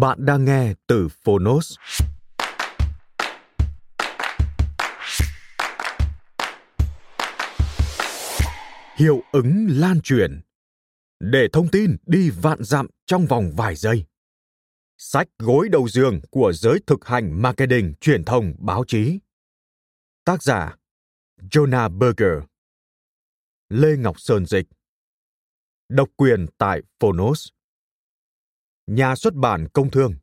Bạn đang nghe từ Phonos. Hiệu ứng lan truyền để thông tin đi vạn dặm trong vòng vài giây. Sách gối đầu giường của giới thực hành marketing truyền thông báo chí. Tác giả, Jonah Berger Lê Ngọc Sơn Dịch Độc quyền tại Phonos Nhà xuất bản Công Thương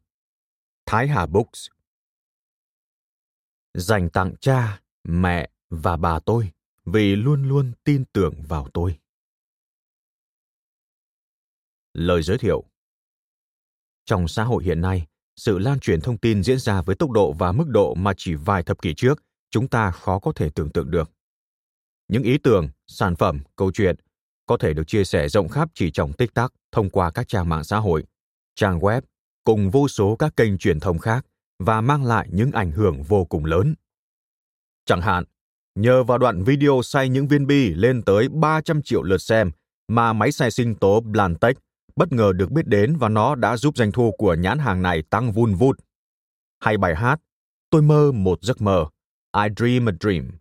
Thái Hà Books Dành tặng cha, mẹ và bà tôi vì luôn luôn tin tưởng vào tôi. Lời giới thiệu Trong xã hội hiện nay, sự lan truyền thông tin diễn ra với tốc độ và mức độ mà chỉ vài thập kỷ trước chúng ta khó có thể tưởng tượng được. Những ý tưởng, sản phẩm, câu chuyện có thể được chia sẻ rộng khắp chỉ trong tích tắc thông qua các trang mạng xã hội, trang web cùng vô số các kênh truyền thông khác và mang lại những ảnh hưởng vô cùng lớn. Chẳng hạn, nhờ vào đoạn video xay những viên bi lên tới 300 triệu lượt xem mà máy xay sinh tố Blantech bất ngờ được biết đến và nó đã giúp doanh thu của nhãn hàng này tăng vun vút. Hay bài hát Tôi mơ một giấc mơ, I Dream a Dream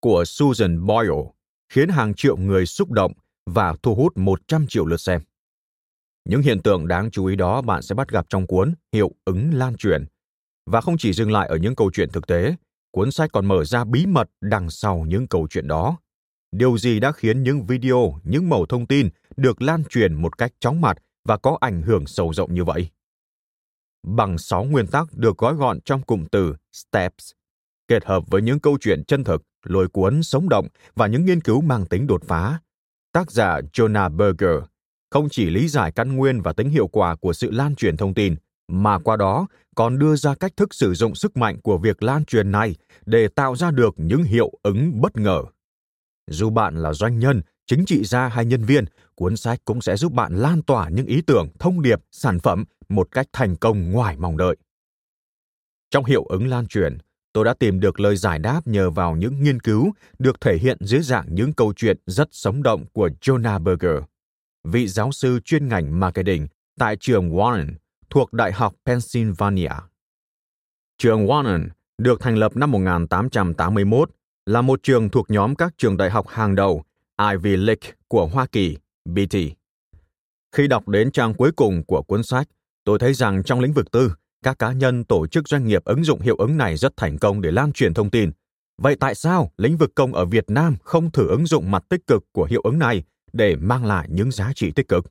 của Susan Boyle khiến hàng triệu người xúc động và thu hút 100 triệu lượt xem. Những hiện tượng đáng chú ý đó bạn sẽ bắt gặp trong cuốn Hiệu ứng lan truyền. Và không chỉ dừng lại ở những câu chuyện thực tế, cuốn sách còn mở ra bí mật đằng sau những câu chuyện đó. Điều gì đã khiến những video, những mẩu thông tin được lan truyền một cách chóng mặt và có ảnh hưởng sâu rộng như vậy? Bằng 6 nguyên tắc được gói gọn trong cụm từ STEPS, kết hợp với những câu chuyện chân thực, lôi cuốn, sống động và những nghiên cứu mang tính đột phá. Tác giả Jonah Berger không chỉ lý giải căn nguyên và tính hiệu quả của sự lan truyền thông tin, mà qua đó còn đưa ra cách thức sử dụng sức mạnh của việc lan truyền này để tạo ra được những hiệu ứng bất ngờ. Dù bạn là doanh nhân, chính trị gia hay nhân viên, cuốn sách cũng sẽ giúp bạn lan tỏa những ý tưởng, thông điệp, sản phẩm một cách thành công ngoài mong đợi. Trong hiệu ứng lan truyền, tôi đã tìm được lời giải đáp nhờ vào những nghiên cứu được thể hiện dưới dạng những câu chuyện rất sống động của jonah berger vị giáo sư chuyên ngành marketing tại trường Warren thuộc Đại học Pennsylvania. Trường Warren được thành lập năm 1881 là một trường thuộc nhóm các trường đại học hàng đầu Ivy League của Hoa Kỳ, BT. Khi đọc đến trang cuối cùng của cuốn sách, tôi thấy rằng trong lĩnh vực tư, các cá nhân, tổ chức doanh nghiệp ứng dụng hiệu ứng này rất thành công để lan truyền thông tin. Vậy tại sao lĩnh vực công ở Việt Nam không thử ứng dụng mặt tích cực của hiệu ứng này để mang lại những giá trị tích cực.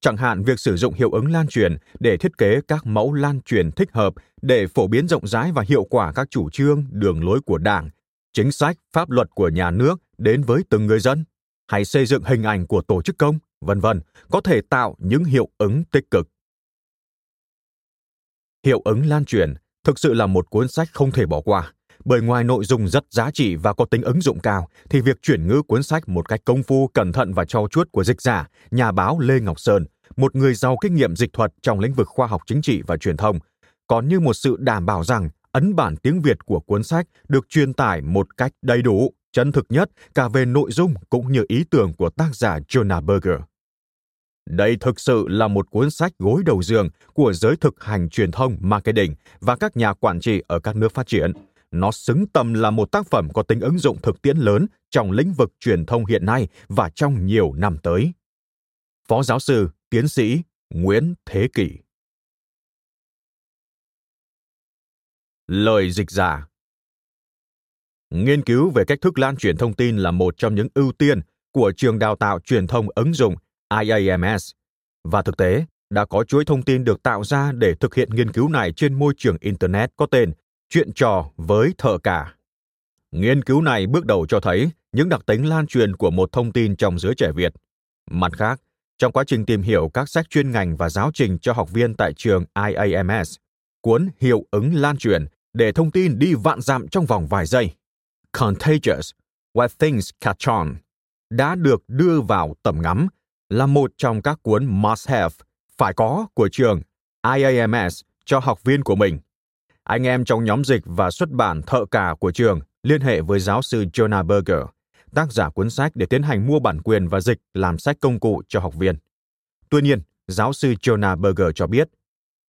Chẳng hạn việc sử dụng hiệu ứng lan truyền để thiết kế các mẫu lan truyền thích hợp để phổ biến rộng rãi và hiệu quả các chủ trương, đường lối của Đảng, chính sách, pháp luật của nhà nước đến với từng người dân, hay xây dựng hình ảnh của tổ chức công, vân vân, có thể tạo những hiệu ứng tích cực. Hiệu ứng lan truyền thực sự là một cuốn sách không thể bỏ qua bởi ngoài nội dung rất giá trị và có tính ứng dụng cao, thì việc chuyển ngữ cuốn sách một cách công phu, cẩn thận và trau chuốt của dịch giả, nhà báo Lê Ngọc Sơn, một người giàu kinh nghiệm dịch thuật trong lĩnh vực khoa học chính trị và truyền thông, còn như một sự đảm bảo rằng ấn bản tiếng Việt của cuốn sách được truyền tải một cách đầy đủ, chân thực nhất cả về nội dung cũng như ý tưởng của tác giả Jonah Berger. Đây thực sự là một cuốn sách gối đầu giường của giới thực hành truyền thông marketing và các nhà quản trị ở các nước phát triển – nó xứng tầm là một tác phẩm có tính ứng dụng thực tiễn lớn trong lĩnh vực truyền thông hiện nay và trong nhiều năm tới. Phó giáo sư, tiến sĩ Nguyễn Thế Kỷ Lời dịch giả Nghiên cứu về cách thức lan truyền thông tin là một trong những ưu tiên của trường đào tạo truyền thông ứng dụng IAMS. Và thực tế, đã có chuỗi thông tin được tạo ra để thực hiện nghiên cứu này trên môi trường Internet có tên Chuyện trò với thợ cả. Nghiên cứu này bước đầu cho thấy những đặc tính lan truyền của một thông tin trong giới trẻ Việt. Mặt khác, trong quá trình tìm hiểu các sách chuyên ngành và giáo trình cho học viên tại trường IAMS, cuốn Hiệu ứng lan truyền để thông tin đi vạn dặm trong vòng vài giây. Contagious, What Things Catch On đã được đưa vào tầm ngắm là một trong các cuốn must have phải có của trường IAMS cho học viên của mình. Anh em trong nhóm dịch và xuất bản thợ cả của trường liên hệ với giáo sư Jonah Berger, tác giả cuốn sách để tiến hành mua bản quyền và dịch làm sách công cụ cho học viên. Tuy nhiên, giáo sư Jonah Berger cho biết,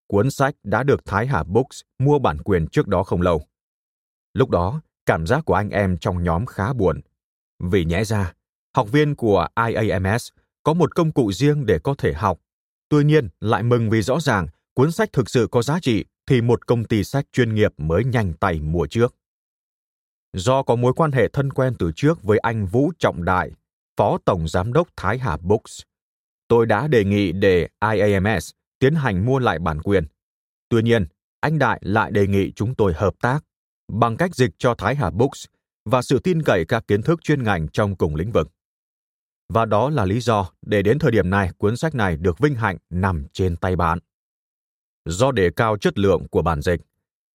cuốn sách đã được Thái Hà Books mua bản quyền trước đó không lâu. Lúc đó, cảm giác của anh em trong nhóm khá buồn. Vì nhẽ ra, học viên của IAMS có một công cụ riêng để có thể học. Tuy nhiên, lại mừng vì rõ ràng cuốn sách thực sự có giá trị thì một công ty sách chuyên nghiệp mới nhanh tay mua trước. Do có mối quan hệ thân quen từ trước với anh Vũ Trọng Đại, Phó Tổng Giám đốc Thái Hà Books, tôi đã đề nghị để IAMS tiến hành mua lại bản quyền. Tuy nhiên, anh Đại lại đề nghị chúng tôi hợp tác bằng cách dịch cho Thái Hà Books và sự tin cậy các kiến thức chuyên ngành trong cùng lĩnh vực. Và đó là lý do để đến thời điểm này cuốn sách này được vinh hạnh nằm trên tay bạn. Do đề cao chất lượng của bản dịch,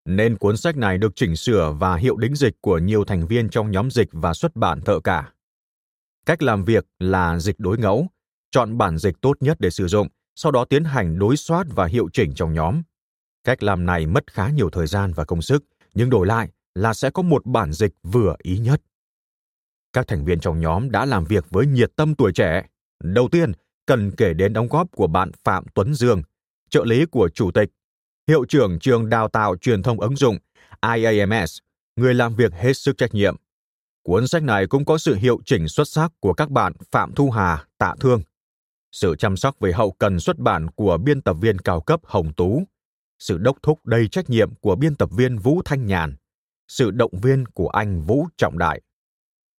nên cuốn sách này được chỉnh sửa và hiệu đính dịch của nhiều thành viên trong nhóm dịch và xuất bản thợ cả. Cách làm việc là dịch đối ngẫu, chọn bản dịch tốt nhất để sử dụng, sau đó tiến hành đối soát và hiệu chỉnh trong nhóm. Cách làm này mất khá nhiều thời gian và công sức, nhưng đổi lại là sẽ có một bản dịch vừa ý nhất. Các thành viên trong nhóm đã làm việc với nhiệt tâm tuổi trẻ. Đầu tiên, cần kể đến đóng góp của bạn Phạm Tuấn Dương, trợ lý của chủ tịch, hiệu trưởng trường đào tạo truyền thông ứng dụng IAMS, người làm việc hết sức trách nhiệm. Cuốn sách này cũng có sự hiệu chỉnh xuất sắc của các bạn Phạm Thu Hà, Tạ Thương, sự chăm sóc về hậu cần xuất bản của biên tập viên cao cấp Hồng Tú, sự đốc thúc đầy trách nhiệm của biên tập viên Vũ Thanh Nhàn, sự động viên của anh Vũ Trọng Đại.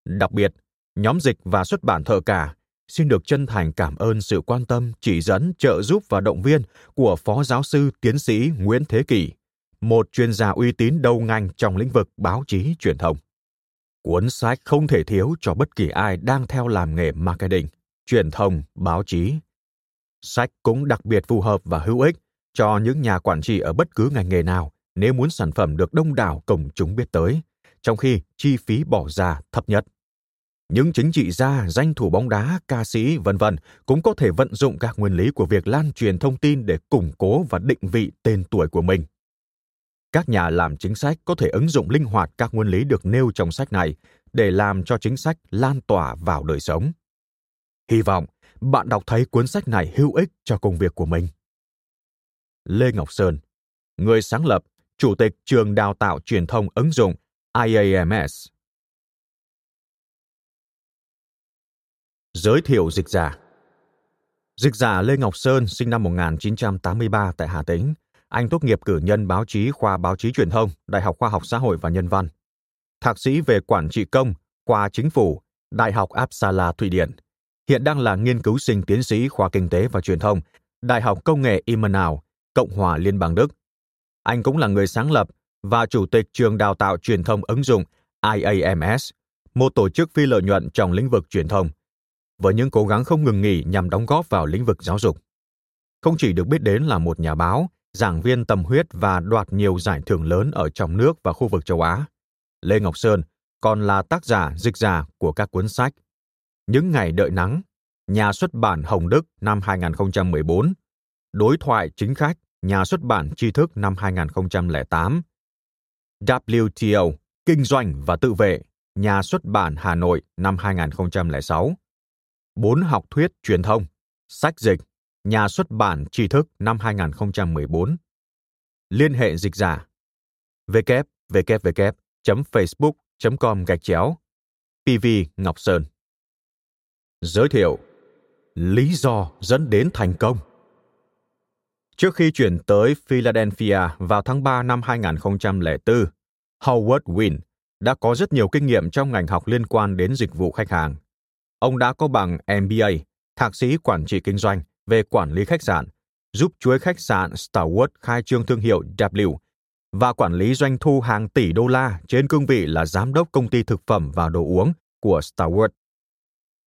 Đặc biệt, nhóm dịch và xuất bản thợ cả xin được chân thành cảm ơn sự quan tâm, chỉ dẫn, trợ giúp và động viên của Phó Giáo sư Tiến sĩ Nguyễn Thế Kỷ, một chuyên gia uy tín đầu ngành trong lĩnh vực báo chí truyền thông. Cuốn sách không thể thiếu cho bất kỳ ai đang theo làm nghề marketing, truyền thông, báo chí. Sách cũng đặc biệt phù hợp và hữu ích cho những nhà quản trị ở bất cứ ngành nghề nào nếu muốn sản phẩm được đông đảo công chúng biết tới, trong khi chi phí bỏ ra thấp nhất. Những chính trị gia, danh thủ bóng đá, ca sĩ, vân vân cũng có thể vận dụng các nguyên lý của việc lan truyền thông tin để củng cố và định vị tên tuổi của mình. Các nhà làm chính sách có thể ứng dụng linh hoạt các nguyên lý được nêu trong sách này để làm cho chính sách lan tỏa vào đời sống. Hy vọng bạn đọc thấy cuốn sách này hữu ích cho công việc của mình. Lê Ngọc Sơn, người sáng lập, chủ tịch trường đào tạo truyền thông ứng dụng IAMS. Giới thiệu dịch giả Dịch giả Lê Ngọc Sơn sinh năm 1983 tại Hà Tĩnh. Anh tốt nghiệp cử nhân báo chí khoa báo chí truyền thông, Đại học Khoa học Xã hội và Nhân văn. Thạc sĩ về quản trị công, khoa chính phủ, Đại học Uppsala, Thụy Điển. Hiện đang là nghiên cứu sinh tiến sĩ khoa kinh tế và truyền thông, Đại học Công nghệ Immanau, Cộng hòa Liên bang Đức. Anh cũng là người sáng lập và chủ tịch trường đào tạo truyền thông ứng dụng IAMS, một tổ chức phi lợi nhuận trong lĩnh vực truyền thông, với những cố gắng không ngừng nghỉ nhằm đóng góp vào lĩnh vực giáo dục. Không chỉ được biết đến là một nhà báo, giảng viên tâm huyết và đoạt nhiều giải thưởng lớn ở trong nước và khu vực châu Á, Lê Ngọc Sơn còn là tác giả dịch giả của các cuốn sách Những ngày đợi nắng, nhà xuất bản Hồng Đức năm 2014, Đối thoại chính khách, nhà xuất bản tri thức năm 2008, WTO, Kinh doanh và tự vệ, nhà xuất bản Hà Nội năm 2006, Bốn học thuyết truyền thông, sách dịch, nhà xuất bản tri thức năm 2014. Liên hệ dịch giả www facebook.com gạch chéo PV Ngọc Sơn. Giới thiệu Lý do dẫn đến thành công Trước khi chuyển tới Philadelphia vào tháng 3 năm 2004, Howard Wynn đã có rất nhiều kinh nghiệm trong ngành học liên quan đến dịch vụ khách hàng. Ông đã có bằng MBA, thạc sĩ quản trị kinh doanh về quản lý khách sạn, giúp chuỗi khách sạn Starwood khai trương thương hiệu W và quản lý doanh thu hàng tỷ đô la trên cương vị là giám đốc công ty thực phẩm và đồ uống của Starwood.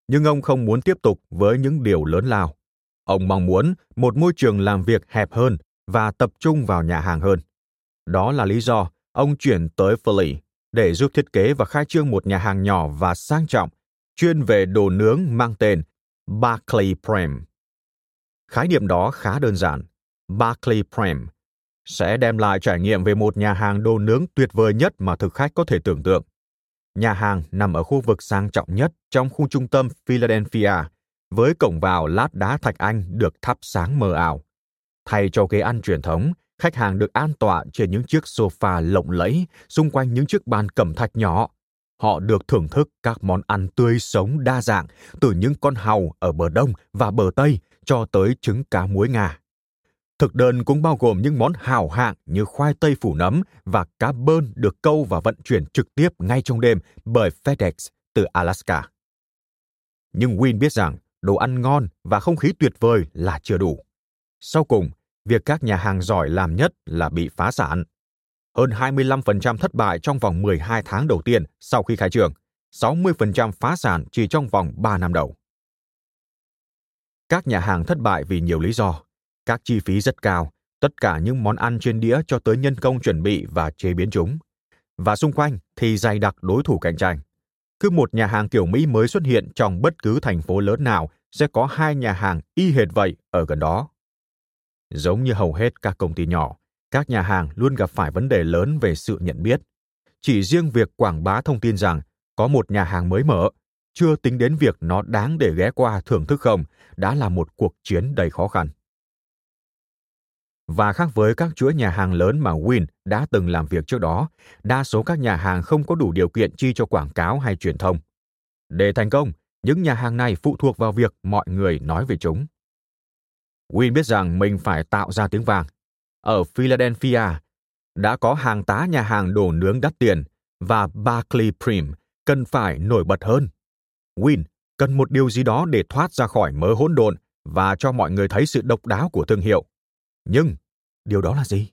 Nhưng ông không muốn tiếp tục với những điều lớn lao. Ông mong muốn một môi trường làm việc hẹp hơn và tập trung vào nhà hàng hơn. Đó là lý do ông chuyển tới Philly để giúp thiết kế và khai trương một nhà hàng nhỏ và sang trọng chuyên về đồ nướng mang tên Barclay Prem. Khái niệm đó khá đơn giản. Barclay Prem sẽ đem lại trải nghiệm về một nhà hàng đồ nướng tuyệt vời nhất mà thực khách có thể tưởng tượng. Nhà hàng nằm ở khu vực sang trọng nhất trong khu trung tâm Philadelphia, với cổng vào lát đá thạch anh được thắp sáng mờ ảo. Thay cho ghế ăn truyền thống, khách hàng được an tọa trên những chiếc sofa lộng lẫy xung quanh những chiếc bàn cẩm thạch nhỏ. Họ được thưởng thức các món ăn tươi sống đa dạng từ những con hàu ở bờ đông và bờ tây cho tới trứng cá muối Nga. Thực đơn cũng bao gồm những món hào hạng như khoai tây phủ nấm và cá bơn được câu và vận chuyển trực tiếp ngay trong đêm bởi FedEx từ Alaska. Nhưng Win biết rằng đồ ăn ngon và không khí tuyệt vời là chưa đủ. Sau cùng, việc các nhà hàng giỏi làm nhất là bị phá sản. Hơn 25% thất bại trong vòng 12 tháng đầu tiên sau khi khai trường, 60% phá sản chỉ trong vòng 3 năm đầu. Các nhà hàng thất bại vì nhiều lý do. Các chi phí rất cao, tất cả những món ăn trên đĩa cho tới nhân công chuẩn bị và chế biến chúng. Và xung quanh thì dày đặc đối thủ cạnh tranh. Cứ một nhà hàng kiểu Mỹ mới xuất hiện trong bất cứ thành phố lớn nào sẽ có hai nhà hàng y hệt vậy ở gần đó. Giống như hầu hết các công ty nhỏ, các nhà hàng luôn gặp phải vấn đề lớn về sự nhận biết. Chỉ riêng việc quảng bá thông tin rằng có một nhà hàng mới mở, chưa tính đến việc nó đáng để ghé qua thưởng thức không, đã là một cuộc chiến đầy khó khăn. Và khác với các chuỗi nhà hàng lớn mà Win đã từng làm việc trước đó, đa số các nhà hàng không có đủ điều kiện chi cho quảng cáo hay truyền thông. Để thành công, những nhà hàng này phụ thuộc vào việc mọi người nói về chúng. Win biết rằng mình phải tạo ra tiếng vàng. Ở Philadelphia, đã có hàng tá nhà hàng đồ nướng đắt tiền và Barclay Prim cần phải nổi bật hơn. Win cần một điều gì đó để thoát ra khỏi mớ hỗn độn và cho mọi người thấy sự độc đáo của thương hiệu. Nhưng, điều đó là gì?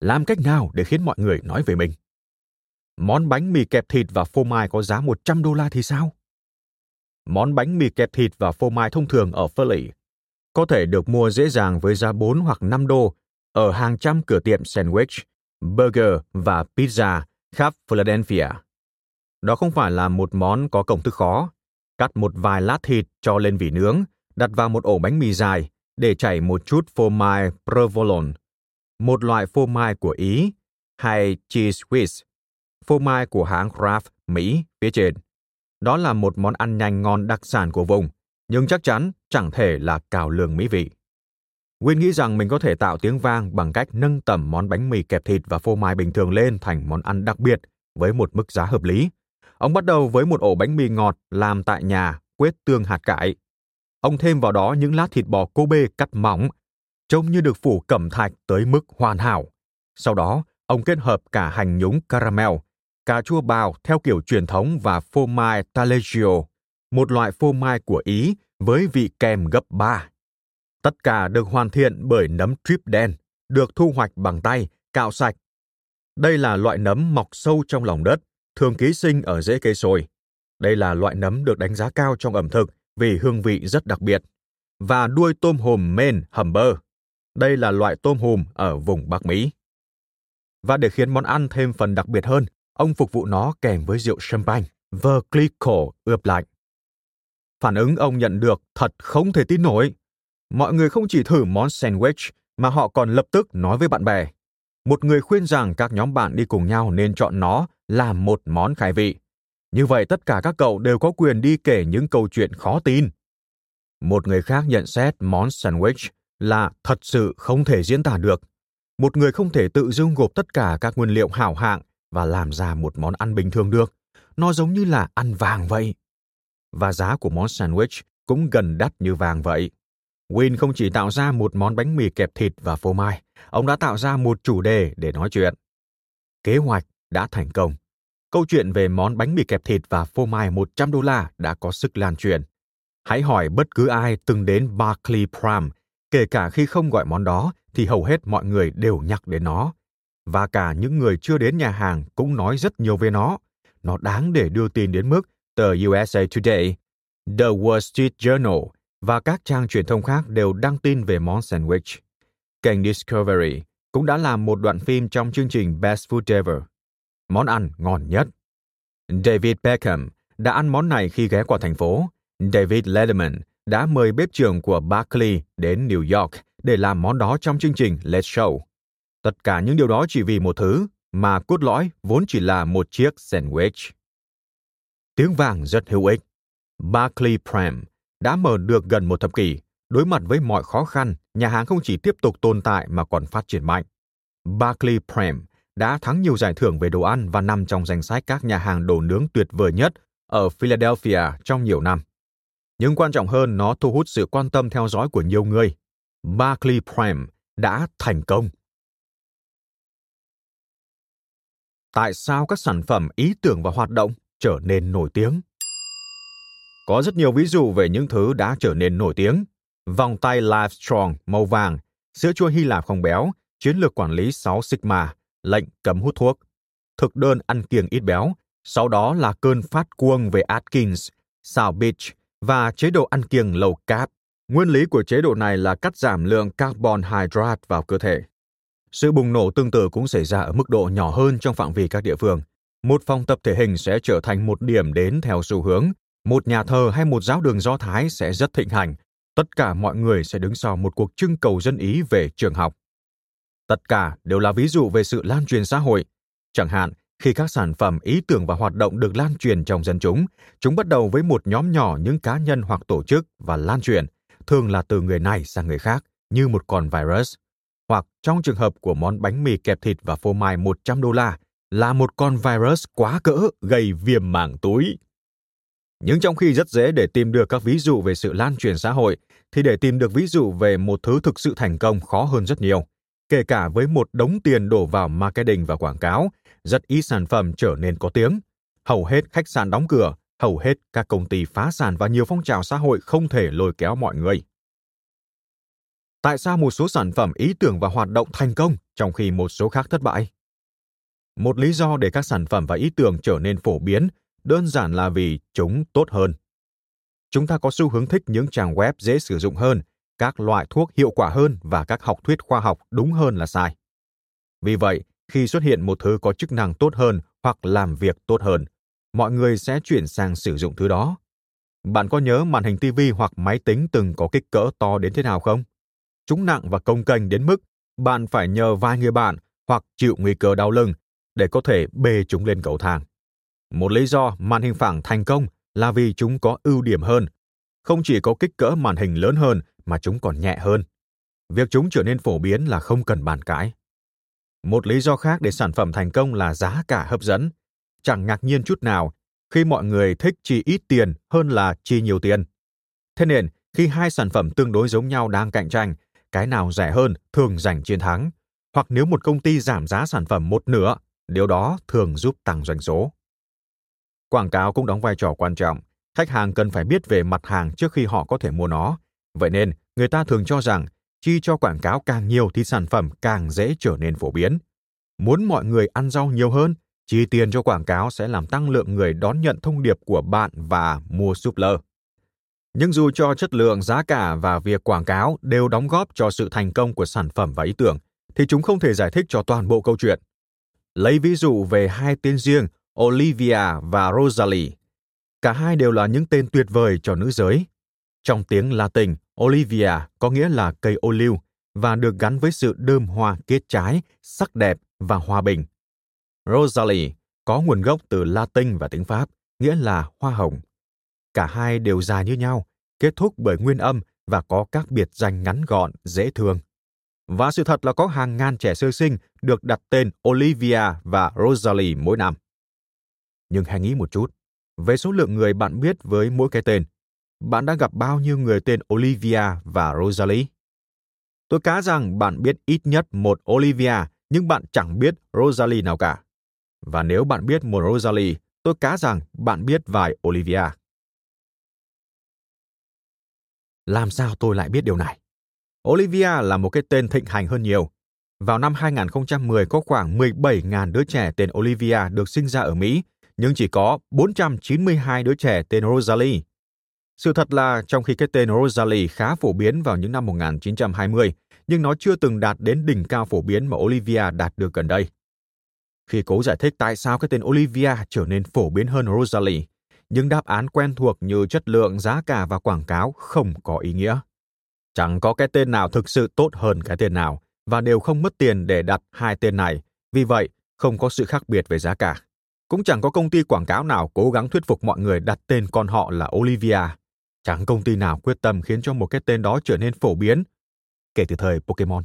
Làm cách nào để khiến mọi người nói về mình? Món bánh mì kẹp thịt và phô mai có giá 100 đô la thì sao? Món bánh mì kẹp thịt và phô mai thông thường ở Philly có thể được mua dễ dàng với giá 4 hoặc 5 đô ở hàng trăm cửa tiệm sandwich, burger và pizza khắp Philadelphia. Đó không phải là một món có công thức khó. Cắt một vài lát thịt cho lên vỉ nướng, đặt vào một ổ bánh mì dài để chảy một chút phô mai provolone, một loại phô mai của Ý, hay cheese Swiss, phô mai của hãng Kraft Mỹ phía trên. Đó là một món ăn nhanh ngon đặc sản của vùng, nhưng chắc chắn chẳng thể là cào lường mỹ vị. Quyên nghĩ rằng mình có thể tạo tiếng vang bằng cách nâng tầm món bánh mì kẹp thịt và phô mai bình thường lên thành món ăn đặc biệt với một mức giá hợp lý. Ông bắt đầu với một ổ bánh mì ngọt làm tại nhà, quết tương hạt cải. Ông thêm vào đó những lát thịt bò Kobe cắt mỏng, trông như được phủ cẩm thạch tới mức hoàn hảo. Sau đó, ông kết hợp cả hành nhúng caramel, cà chua bào theo kiểu truyền thống và phô mai Taleggio, một loại phô mai của Ý với vị kem gấp 3. Tất cả được hoàn thiện bởi nấm trip đen, được thu hoạch bằng tay, cạo sạch. Đây là loại nấm mọc sâu trong lòng đất, thường ký sinh ở rễ cây sồi. Đây là loại nấm được đánh giá cao trong ẩm thực vì hương vị rất đặc biệt. Và đuôi tôm hùm men hầm bơ Đây là loại tôm hùm ở vùng Bắc Mỹ. Và để khiến món ăn thêm phần đặc biệt hơn, ông phục vụ nó kèm với rượu champagne, Verclico ướp lạnh. Phản ứng ông nhận được thật không thể tin nổi. Mọi người không chỉ thử món sandwich mà họ còn lập tức nói với bạn bè. Một người khuyên rằng các nhóm bạn đi cùng nhau nên chọn nó làm một món khai vị. Như vậy tất cả các cậu đều có quyền đi kể những câu chuyện khó tin. Một người khác nhận xét món sandwich là thật sự không thể diễn tả được. Một người không thể tự dung gộp tất cả các nguyên liệu hảo hạng và làm ra một món ăn bình thường được. Nó giống như là ăn vàng vậy. Và giá của món sandwich cũng gần đắt như vàng vậy. Win không chỉ tạo ra một món bánh mì kẹp thịt và phô mai, ông đã tạo ra một chủ đề để nói chuyện. Kế hoạch đã thành công. Câu chuyện về món bánh mì kẹp thịt và phô mai 100 đô la đã có sức lan truyền. Hãy hỏi bất cứ ai từng đến Barclay Prime, kể cả khi không gọi món đó thì hầu hết mọi người đều nhắc đến nó. Và cả những người chưa đến nhà hàng cũng nói rất nhiều về nó. Nó đáng để đưa tin đến mức tờ USA Today, The Wall Street Journal và các trang truyền thông khác đều đăng tin về món sandwich. Kênh Discovery cũng đã làm một đoạn phim trong chương trình Best Food Ever. Món ăn ngon nhất. David Beckham đã ăn món này khi ghé qua thành phố. David Letterman đã mời bếp trưởng của Barclay đến New York để làm món đó trong chương trình Let's Show. Tất cả những điều đó chỉ vì một thứ, mà cốt lõi vốn chỉ là một chiếc sandwich. Tiếng vàng rất hữu ích. Barclay Prem đã mở được gần một thập kỷ, đối mặt với mọi khó khăn, nhà hàng không chỉ tiếp tục tồn tại mà còn phát triển mạnh. Barclay Prem đã thắng nhiều giải thưởng về đồ ăn và nằm trong danh sách các nhà hàng đồ nướng tuyệt vời nhất ở Philadelphia trong nhiều năm. Nhưng quan trọng hơn, nó thu hút sự quan tâm theo dõi của nhiều người. Barclay Prem đã thành công. Tại sao các sản phẩm, ý tưởng và hoạt động trở nên nổi tiếng? Có rất nhiều ví dụ về những thứ đã trở nên nổi tiếng. Vòng tay Life Strong màu vàng, sữa chua Hy Lạp không béo, chiến lược quản lý 6 Sigma, lệnh cấm hút thuốc, thực đơn ăn kiêng ít béo, sau đó là cơn phát cuông về Atkins, South Beach và chế độ ăn kiêng low carb. Nguyên lý của chế độ này là cắt giảm lượng carbon hydrate vào cơ thể. Sự bùng nổ tương tự cũng xảy ra ở mức độ nhỏ hơn trong phạm vi các địa phương. Một phòng tập thể hình sẽ trở thành một điểm đến theo xu hướng. Một nhà thờ hay một giáo đường Do Thái sẽ rất thịnh hành. Tất cả mọi người sẽ đứng sau một cuộc trưng cầu dân ý về trường học. Tất cả đều là ví dụ về sự lan truyền xã hội. Chẳng hạn, khi các sản phẩm, ý tưởng và hoạt động được lan truyền trong dân chúng, chúng bắt đầu với một nhóm nhỏ những cá nhân hoặc tổ chức và lan truyền, thường là từ người này sang người khác, như một con virus. Hoặc trong trường hợp của món bánh mì kẹp thịt và phô mai 100 đô la, là một con virus quá cỡ gây viêm màng túi. Nhưng trong khi rất dễ để tìm được các ví dụ về sự lan truyền xã hội, thì để tìm được ví dụ về một thứ thực sự thành công khó hơn rất nhiều kể cả với một đống tiền đổ vào marketing và quảng cáo, rất ít sản phẩm trở nên có tiếng. Hầu hết khách sạn đóng cửa, hầu hết các công ty phá sản và nhiều phong trào xã hội không thể lôi kéo mọi người. Tại sao một số sản phẩm ý tưởng và hoạt động thành công trong khi một số khác thất bại? Một lý do để các sản phẩm và ý tưởng trở nên phổ biến đơn giản là vì chúng tốt hơn. Chúng ta có xu hướng thích những trang web dễ sử dụng hơn các loại thuốc hiệu quả hơn và các học thuyết khoa học đúng hơn là sai. Vì vậy, khi xuất hiện một thứ có chức năng tốt hơn hoặc làm việc tốt hơn, mọi người sẽ chuyển sang sử dụng thứ đó. Bạn có nhớ màn hình TV hoặc máy tính từng có kích cỡ to đến thế nào không? Chúng nặng và công kênh đến mức bạn phải nhờ vài người bạn hoặc chịu nguy cơ đau lưng để có thể bê chúng lên cầu thang. Một lý do màn hình phẳng thành công là vì chúng có ưu điểm hơn. Không chỉ có kích cỡ màn hình lớn hơn mà chúng còn nhẹ hơn. Việc chúng trở nên phổ biến là không cần bàn cãi. Một lý do khác để sản phẩm thành công là giá cả hấp dẫn. Chẳng ngạc nhiên chút nào khi mọi người thích chi ít tiền hơn là chi nhiều tiền. Thế nên, khi hai sản phẩm tương đối giống nhau đang cạnh tranh, cái nào rẻ hơn thường giành chiến thắng. Hoặc nếu một công ty giảm giá sản phẩm một nửa, điều đó thường giúp tăng doanh số. Quảng cáo cũng đóng vai trò quan trọng. Khách hàng cần phải biết về mặt hàng trước khi họ có thể mua nó, Vậy nên, người ta thường cho rằng chi cho quảng cáo càng nhiều thì sản phẩm càng dễ trở nên phổ biến. Muốn mọi người ăn rau nhiều hơn, chi tiền cho quảng cáo sẽ làm tăng lượng người đón nhận thông điệp của bạn và mua súp lơ. Nhưng dù cho chất lượng, giá cả và việc quảng cáo đều đóng góp cho sự thành công của sản phẩm và ý tưởng, thì chúng không thể giải thích cho toàn bộ câu chuyện. Lấy ví dụ về hai tên riêng Olivia và Rosalie. Cả hai đều là những tên tuyệt vời cho nữ giới. Trong tiếng Latin, Olivia có nghĩa là cây ô liu và được gắn với sự đơm hoa kết trái, sắc đẹp và hòa bình. Rosalie có nguồn gốc từ Latin và tiếng Pháp, nghĩa là hoa hồng. Cả hai đều dài như nhau, kết thúc bởi nguyên âm và có các biệt danh ngắn gọn, dễ thương. và sự thật là có hàng ngàn trẻ sơ sinh được đặt tên Olivia và Rosalie mỗi năm. Nhưng hãy nghĩ một chút, về số lượng người bạn biết với mỗi cái tên, bạn đã gặp bao nhiêu người tên Olivia và Rosalie? Tôi cá rằng bạn biết ít nhất một Olivia, nhưng bạn chẳng biết Rosalie nào cả. Và nếu bạn biết một Rosalie, tôi cá rằng bạn biết vài Olivia. Làm sao tôi lại biết điều này? Olivia là một cái tên thịnh hành hơn nhiều. Vào năm 2010 có khoảng 17.000 đứa trẻ tên Olivia được sinh ra ở Mỹ, nhưng chỉ có 492 đứa trẻ tên Rosalie. Sự thật là trong khi cái tên Rosalie khá phổ biến vào những năm 1920, nhưng nó chưa từng đạt đến đỉnh cao phổ biến mà Olivia đạt được gần đây. Khi cố giải thích tại sao cái tên Olivia trở nên phổ biến hơn Rosalie, những đáp án quen thuộc như chất lượng, giá cả và quảng cáo không có ý nghĩa. Chẳng có cái tên nào thực sự tốt hơn cái tên nào và đều không mất tiền để đặt hai tên này, vì vậy không có sự khác biệt về giá cả. Cũng chẳng có công ty quảng cáo nào cố gắng thuyết phục mọi người đặt tên con họ là Olivia. Chẳng công ty nào quyết tâm khiến cho một cái tên đó trở nên phổ biến kể từ thời Pokemon.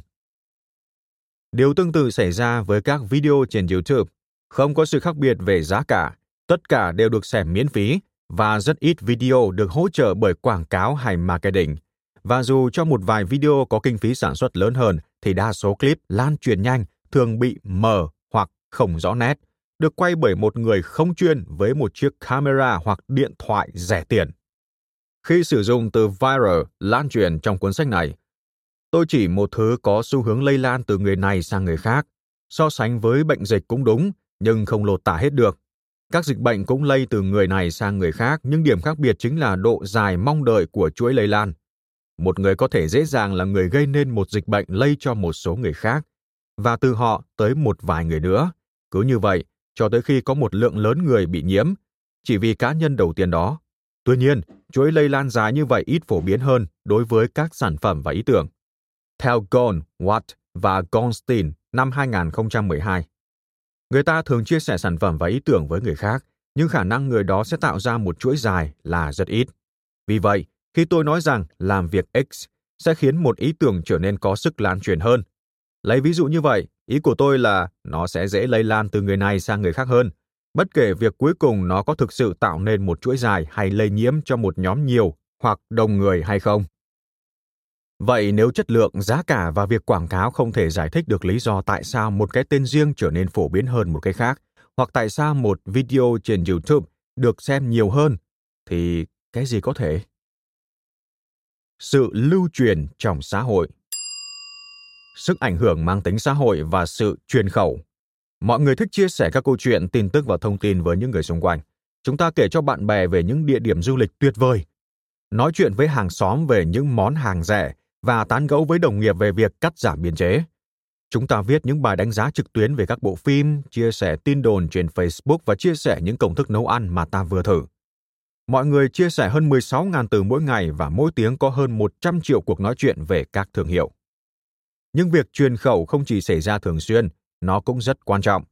Điều tương tự xảy ra với các video trên YouTube. Không có sự khác biệt về giá cả, tất cả đều được xem miễn phí và rất ít video được hỗ trợ bởi quảng cáo hay marketing. Và dù cho một vài video có kinh phí sản xuất lớn hơn thì đa số clip lan truyền nhanh thường bị mờ hoặc không rõ nét, được quay bởi một người không chuyên với một chiếc camera hoặc điện thoại rẻ tiền. Khi sử dụng từ viral lan truyền trong cuốn sách này, tôi chỉ một thứ có xu hướng lây lan từ người này sang người khác. So sánh với bệnh dịch cũng đúng, nhưng không lột tả hết được. Các dịch bệnh cũng lây từ người này sang người khác, nhưng điểm khác biệt chính là độ dài mong đợi của chuỗi lây lan. Một người có thể dễ dàng là người gây nên một dịch bệnh lây cho một số người khác, và từ họ tới một vài người nữa. Cứ như vậy, cho tới khi có một lượng lớn người bị nhiễm, chỉ vì cá nhân đầu tiên đó. Tuy nhiên, chuỗi lây lan dài như vậy ít phổ biến hơn đối với các sản phẩm và ý tưởng. Theo Gon, Watt và Gonstein năm 2012, người ta thường chia sẻ sản phẩm và ý tưởng với người khác, nhưng khả năng người đó sẽ tạo ra một chuỗi dài là rất ít. Vì vậy, khi tôi nói rằng làm việc X sẽ khiến một ý tưởng trở nên có sức lan truyền hơn. Lấy ví dụ như vậy, ý của tôi là nó sẽ dễ lây lan từ người này sang người khác hơn, bất kể việc cuối cùng nó có thực sự tạo nên một chuỗi dài hay lây nhiễm cho một nhóm nhiều hoặc đông người hay không. Vậy nếu chất lượng, giá cả và việc quảng cáo không thể giải thích được lý do tại sao một cái tên riêng trở nên phổ biến hơn một cái khác, hoặc tại sao một video trên YouTube được xem nhiều hơn, thì cái gì có thể? Sự lưu truyền trong xã hội Sức ảnh hưởng mang tính xã hội và sự truyền khẩu. Mọi người thích chia sẻ các câu chuyện, tin tức và thông tin với những người xung quanh. Chúng ta kể cho bạn bè về những địa điểm du lịch tuyệt vời, nói chuyện với hàng xóm về những món hàng rẻ và tán gẫu với đồng nghiệp về việc cắt giảm biên chế. Chúng ta viết những bài đánh giá trực tuyến về các bộ phim, chia sẻ tin đồn trên Facebook và chia sẻ những công thức nấu ăn mà ta vừa thử. Mọi người chia sẻ hơn 16.000 từ mỗi ngày và mỗi tiếng có hơn 100 triệu cuộc nói chuyện về các thương hiệu. Nhưng việc truyền khẩu không chỉ xảy ra thường xuyên, nó cũng rất quan trọng.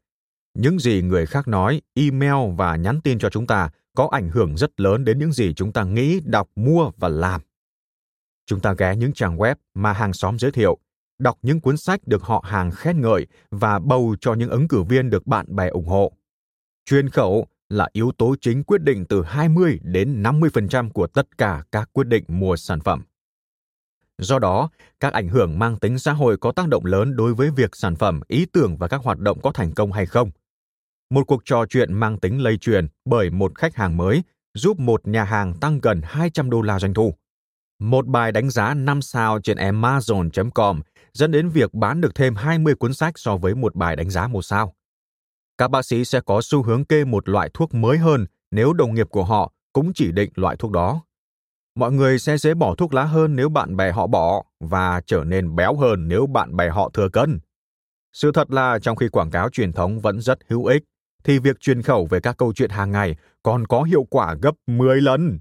Những gì người khác nói, email và nhắn tin cho chúng ta có ảnh hưởng rất lớn đến những gì chúng ta nghĩ, đọc, mua và làm. Chúng ta ghé những trang web mà hàng xóm giới thiệu, đọc những cuốn sách được họ hàng khen ngợi và bầu cho những ứng cử viên được bạn bè ủng hộ. Truyền khẩu là yếu tố chính quyết định từ 20 đến 50% của tất cả các quyết định mua sản phẩm. Do đó, các ảnh hưởng mang tính xã hội có tác động lớn đối với việc sản phẩm, ý tưởng và các hoạt động có thành công hay không. Một cuộc trò chuyện mang tính lây truyền bởi một khách hàng mới giúp một nhà hàng tăng gần 200 đô la doanh thu. Một bài đánh giá 5 sao trên Amazon.com dẫn đến việc bán được thêm 20 cuốn sách so với một bài đánh giá một sao. Các bác sĩ sẽ có xu hướng kê một loại thuốc mới hơn nếu đồng nghiệp của họ cũng chỉ định loại thuốc đó. Mọi người sẽ dễ bỏ thuốc lá hơn nếu bạn bè họ bỏ và trở nên béo hơn nếu bạn bè họ thừa cân. Sự thật là trong khi quảng cáo truyền thống vẫn rất hữu ích, thì việc truyền khẩu về các câu chuyện hàng ngày còn có hiệu quả gấp 10 lần.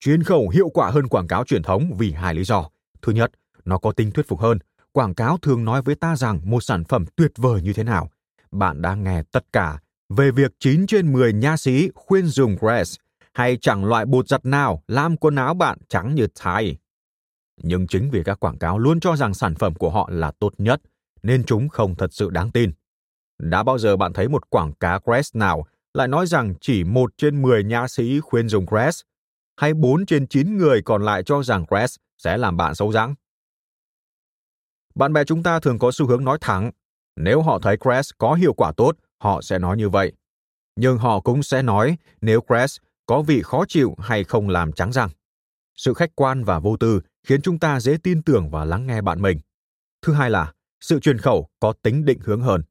Truyền khẩu hiệu quả hơn quảng cáo truyền thống vì hai lý do. Thứ nhất, nó có tính thuyết phục hơn. Quảng cáo thường nói với ta rằng một sản phẩm tuyệt vời như thế nào. Bạn đã nghe tất cả về việc 9 trên 10 nha sĩ khuyên dùng Grass hay chẳng loại bột giặt nào làm quần áo bạn trắng như thai. Nhưng chính vì các quảng cáo luôn cho rằng sản phẩm của họ là tốt nhất, nên chúng không thật sự đáng tin. Đã bao giờ bạn thấy một quảng cáo Crest nào lại nói rằng chỉ một trên 10 nha sĩ khuyên dùng Crest, hay 4 trên 9 người còn lại cho rằng Crest sẽ làm bạn xấu răng? Bạn bè chúng ta thường có xu hướng nói thẳng, nếu họ thấy Crest có hiệu quả tốt, họ sẽ nói như vậy. Nhưng họ cũng sẽ nói nếu Crest có vị khó chịu hay không làm trắng răng. Sự khách quan và vô tư khiến chúng ta dễ tin tưởng và lắng nghe bạn mình. Thứ hai là sự truyền khẩu có tính định hướng hơn.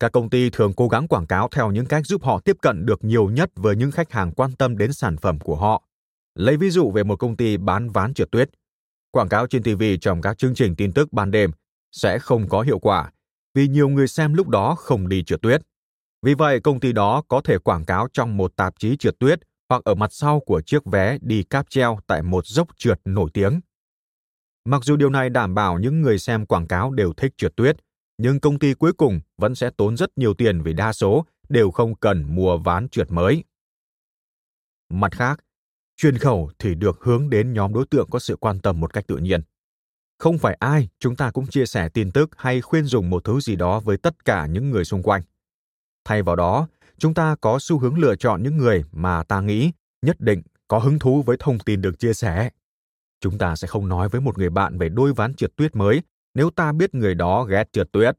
Các công ty thường cố gắng quảng cáo theo những cách giúp họ tiếp cận được nhiều nhất với những khách hàng quan tâm đến sản phẩm của họ. Lấy ví dụ về một công ty bán ván trượt tuyết. Quảng cáo trên TV trong các chương trình tin tức ban đêm sẽ không có hiệu quả vì nhiều người xem lúc đó không đi trượt tuyết. Vì vậy, công ty đó có thể quảng cáo trong một tạp chí trượt tuyết hoặc ở mặt sau của chiếc vé đi cáp treo tại một dốc trượt nổi tiếng. Mặc dù điều này đảm bảo những người xem quảng cáo đều thích trượt tuyết, nhưng công ty cuối cùng vẫn sẽ tốn rất nhiều tiền vì đa số đều không cần mua ván trượt mới. Mặt khác, truyền khẩu thì được hướng đến nhóm đối tượng có sự quan tâm một cách tự nhiên. Không phải ai chúng ta cũng chia sẻ tin tức hay khuyên dùng một thứ gì đó với tất cả những người xung quanh. Thay vào đó, chúng ta có xu hướng lựa chọn những người mà ta nghĩ nhất định có hứng thú với thông tin được chia sẻ. Chúng ta sẽ không nói với một người bạn về đôi ván trượt tuyết mới nếu ta biết người đó ghét trượt tuyết.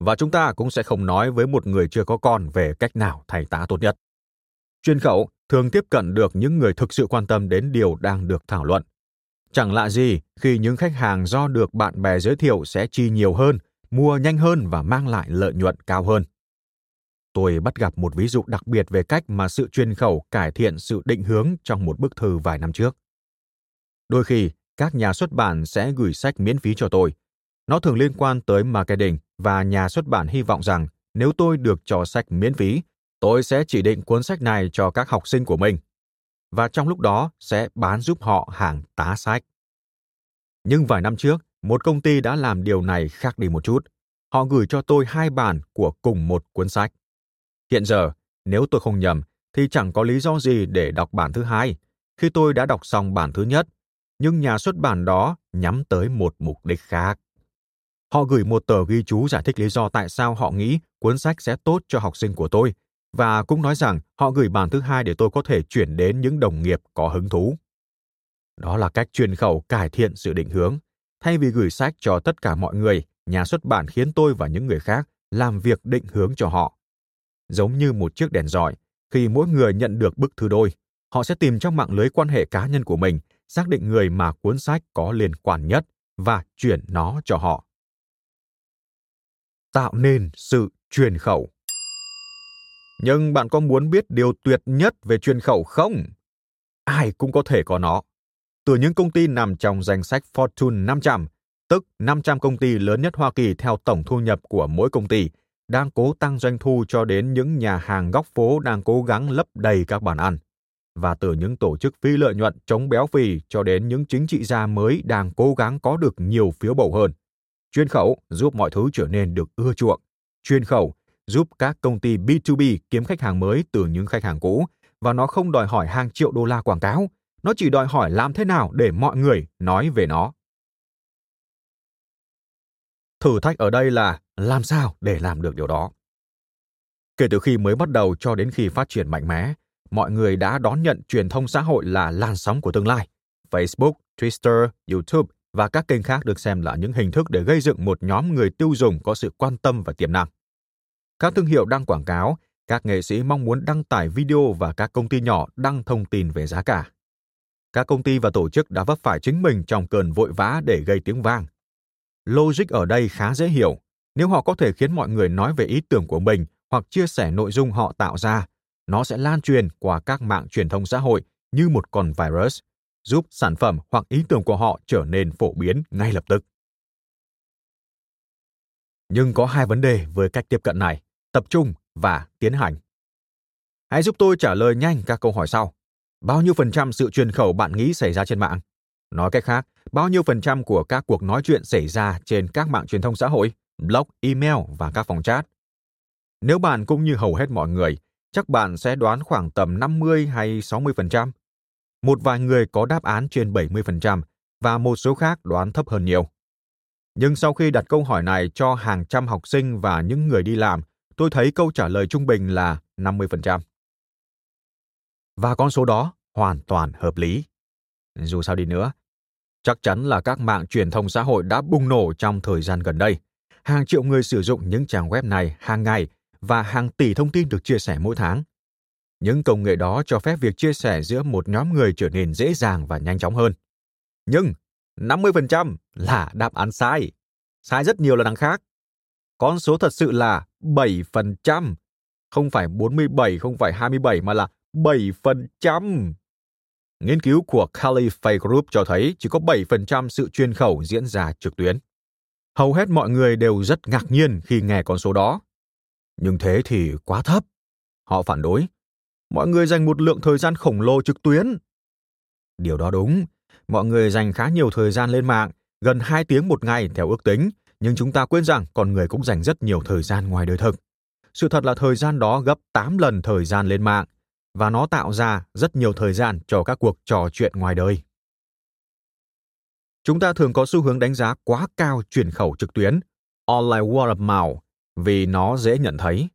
Và chúng ta cũng sẽ không nói với một người chưa có con về cách nào thay tá tốt nhất. Chuyên khẩu thường tiếp cận được những người thực sự quan tâm đến điều đang được thảo luận. Chẳng lạ gì khi những khách hàng do được bạn bè giới thiệu sẽ chi nhiều hơn, mua nhanh hơn và mang lại lợi nhuận cao hơn. Tôi bắt gặp một ví dụ đặc biệt về cách mà sự truyền khẩu cải thiện sự định hướng trong một bức thư vài năm trước. Đôi khi, các nhà xuất bản sẽ gửi sách miễn phí cho tôi. Nó thường liên quan tới marketing và nhà xuất bản hy vọng rằng nếu tôi được cho sách miễn phí, tôi sẽ chỉ định cuốn sách này cho các học sinh của mình. Và trong lúc đó sẽ bán giúp họ hàng tá sách. Nhưng vài năm trước, một công ty đã làm điều này khác đi một chút. Họ gửi cho tôi hai bản của cùng một cuốn sách. Hiện giờ, nếu tôi không nhầm, thì chẳng có lý do gì để đọc bản thứ hai, khi tôi đã đọc xong bản thứ nhất, nhưng nhà xuất bản đó nhắm tới một mục đích khác. Họ gửi một tờ ghi chú giải thích lý do tại sao họ nghĩ cuốn sách sẽ tốt cho học sinh của tôi, và cũng nói rằng họ gửi bản thứ hai để tôi có thể chuyển đến những đồng nghiệp có hứng thú. Đó là cách truyền khẩu cải thiện sự định hướng. Thay vì gửi sách cho tất cả mọi người, nhà xuất bản khiến tôi và những người khác làm việc định hướng cho họ giống như một chiếc đèn dọi khi mỗi người nhận được bức thư đôi họ sẽ tìm trong mạng lưới quan hệ cá nhân của mình xác định người mà cuốn sách có liên quan nhất và chuyển nó cho họ tạo nên sự truyền khẩu nhưng bạn có muốn biết điều tuyệt nhất về truyền khẩu không? Ai cũng có thể có nó. Từ những công ty nằm trong danh sách Fortune 500, tức 500 công ty lớn nhất Hoa Kỳ theo tổng thu nhập của mỗi công ty, đang cố tăng doanh thu cho đến những nhà hàng góc phố đang cố gắng lấp đầy các bàn ăn và từ những tổ chức phi lợi nhuận chống béo phì cho đến những chính trị gia mới đang cố gắng có được nhiều phiếu bầu hơn. Chuyên khẩu giúp mọi thứ trở nên được ưa chuộng. Chuyên khẩu giúp các công ty B2B kiếm khách hàng mới từ những khách hàng cũ và nó không đòi hỏi hàng triệu đô la quảng cáo, nó chỉ đòi hỏi làm thế nào để mọi người nói về nó. Thử thách ở đây là làm sao để làm được điều đó. Kể từ khi mới bắt đầu cho đến khi phát triển mạnh mẽ, mọi người đã đón nhận truyền thông xã hội là làn sóng của tương lai. Facebook, Twitter, YouTube và các kênh khác được xem là những hình thức để gây dựng một nhóm người tiêu dùng có sự quan tâm và tiềm năng. Các thương hiệu đăng quảng cáo, các nghệ sĩ mong muốn đăng tải video và các công ty nhỏ đăng thông tin về giá cả. Các công ty và tổ chức đã vấp phải chính mình trong cơn vội vã để gây tiếng vang, Logic ở đây khá dễ hiểu. Nếu họ có thể khiến mọi người nói về ý tưởng của mình hoặc chia sẻ nội dung họ tạo ra, nó sẽ lan truyền qua các mạng truyền thông xã hội như một con virus, giúp sản phẩm hoặc ý tưởng của họ trở nên phổ biến ngay lập tức. Nhưng có hai vấn đề với cách tiếp cận này, tập trung và tiến hành. Hãy giúp tôi trả lời nhanh các câu hỏi sau. Bao nhiêu phần trăm sự truyền khẩu bạn nghĩ xảy ra trên mạng? Nói cách khác, bao nhiêu phần trăm của các cuộc nói chuyện xảy ra trên các mạng truyền thông xã hội, blog, email và các phòng chat? Nếu bạn cũng như hầu hết mọi người, chắc bạn sẽ đoán khoảng tầm 50 hay 60%. Một vài người có đáp án trên 70%, và một số khác đoán thấp hơn nhiều. Nhưng sau khi đặt câu hỏi này cho hàng trăm học sinh và những người đi làm, tôi thấy câu trả lời trung bình là 50%. Và con số đó hoàn toàn hợp lý. Dù sao đi nữa, chắc chắn là các mạng truyền thông xã hội đã bùng nổ trong thời gian gần đây. Hàng triệu người sử dụng những trang web này hàng ngày và hàng tỷ thông tin được chia sẻ mỗi tháng. Những công nghệ đó cho phép việc chia sẻ giữa một nhóm người trở nên dễ dàng và nhanh chóng hơn. Nhưng 50% là đáp án sai. Sai rất nhiều là đằng khác. Con số thật sự là 7%. Không phải 47, không phải 27 mà là 7%. Nghiên cứu của Caliphate Group cho thấy chỉ có 7% sự chuyên khẩu diễn ra trực tuyến. Hầu hết mọi người đều rất ngạc nhiên khi nghe con số đó. Nhưng thế thì quá thấp. Họ phản đối. Mọi người dành một lượng thời gian khổng lồ trực tuyến. Điều đó đúng, mọi người dành khá nhiều thời gian lên mạng, gần 2 tiếng một ngày theo ước tính, nhưng chúng ta quên rằng con người cũng dành rất nhiều thời gian ngoài đời thực. Sự thật là thời gian đó gấp 8 lần thời gian lên mạng, và nó tạo ra rất nhiều thời gian cho các cuộc trò chuyện ngoài đời. Chúng ta thường có xu hướng đánh giá quá cao truyền khẩu trực tuyến, online word of mouth, vì nó dễ nhận thấy.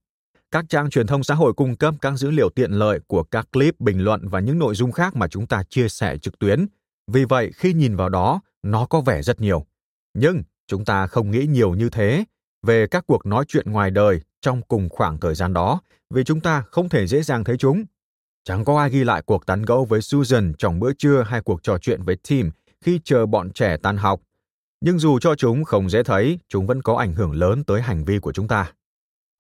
Các trang truyền thông xã hội cung cấp các dữ liệu tiện lợi của các clip, bình luận và những nội dung khác mà chúng ta chia sẻ trực tuyến. Vì vậy, khi nhìn vào đó, nó có vẻ rất nhiều. Nhưng chúng ta không nghĩ nhiều như thế về các cuộc nói chuyện ngoài đời trong cùng khoảng thời gian đó vì chúng ta không thể dễ dàng thấy chúng Chẳng có ai ghi lại cuộc tán gẫu với Susan trong bữa trưa hay cuộc trò chuyện với Tim khi chờ bọn trẻ tan học. Nhưng dù cho chúng không dễ thấy, chúng vẫn có ảnh hưởng lớn tới hành vi của chúng ta.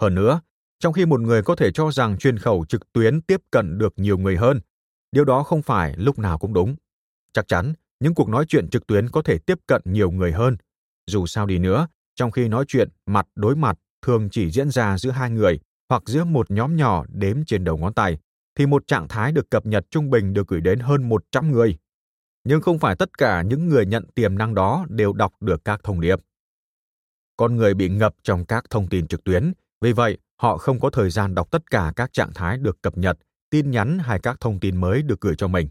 Hơn nữa, trong khi một người có thể cho rằng truyền khẩu trực tuyến tiếp cận được nhiều người hơn, điều đó không phải lúc nào cũng đúng. Chắc chắn, những cuộc nói chuyện trực tuyến có thể tiếp cận nhiều người hơn. Dù sao đi nữa, trong khi nói chuyện mặt đối mặt thường chỉ diễn ra giữa hai người hoặc giữa một nhóm nhỏ đếm trên đầu ngón tay, thì một trạng thái được cập nhật trung bình được gửi đến hơn 100 người. Nhưng không phải tất cả những người nhận tiềm năng đó đều đọc được các thông điệp. Con người bị ngập trong các thông tin trực tuyến, vì vậy họ không có thời gian đọc tất cả các trạng thái được cập nhật, tin nhắn hay các thông tin mới được gửi cho mình.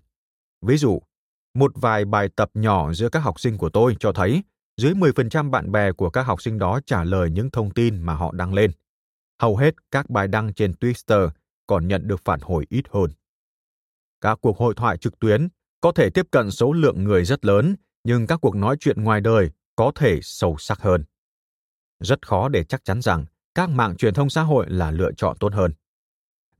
Ví dụ, một vài bài tập nhỏ giữa các học sinh của tôi cho thấy dưới 10% bạn bè của các học sinh đó trả lời những thông tin mà họ đăng lên. Hầu hết các bài đăng trên Twitter còn nhận được phản hồi ít hơn. Các cuộc hội thoại trực tuyến có thể tiếp cận số lượng người rất lớn, nhưng các cuộc nói chuyện ngoài đời có thể sâu sắc hơn. Rất khó để chắc chắn rằng các mạng truyền thông xã hội là lựa chọn tốt hơn.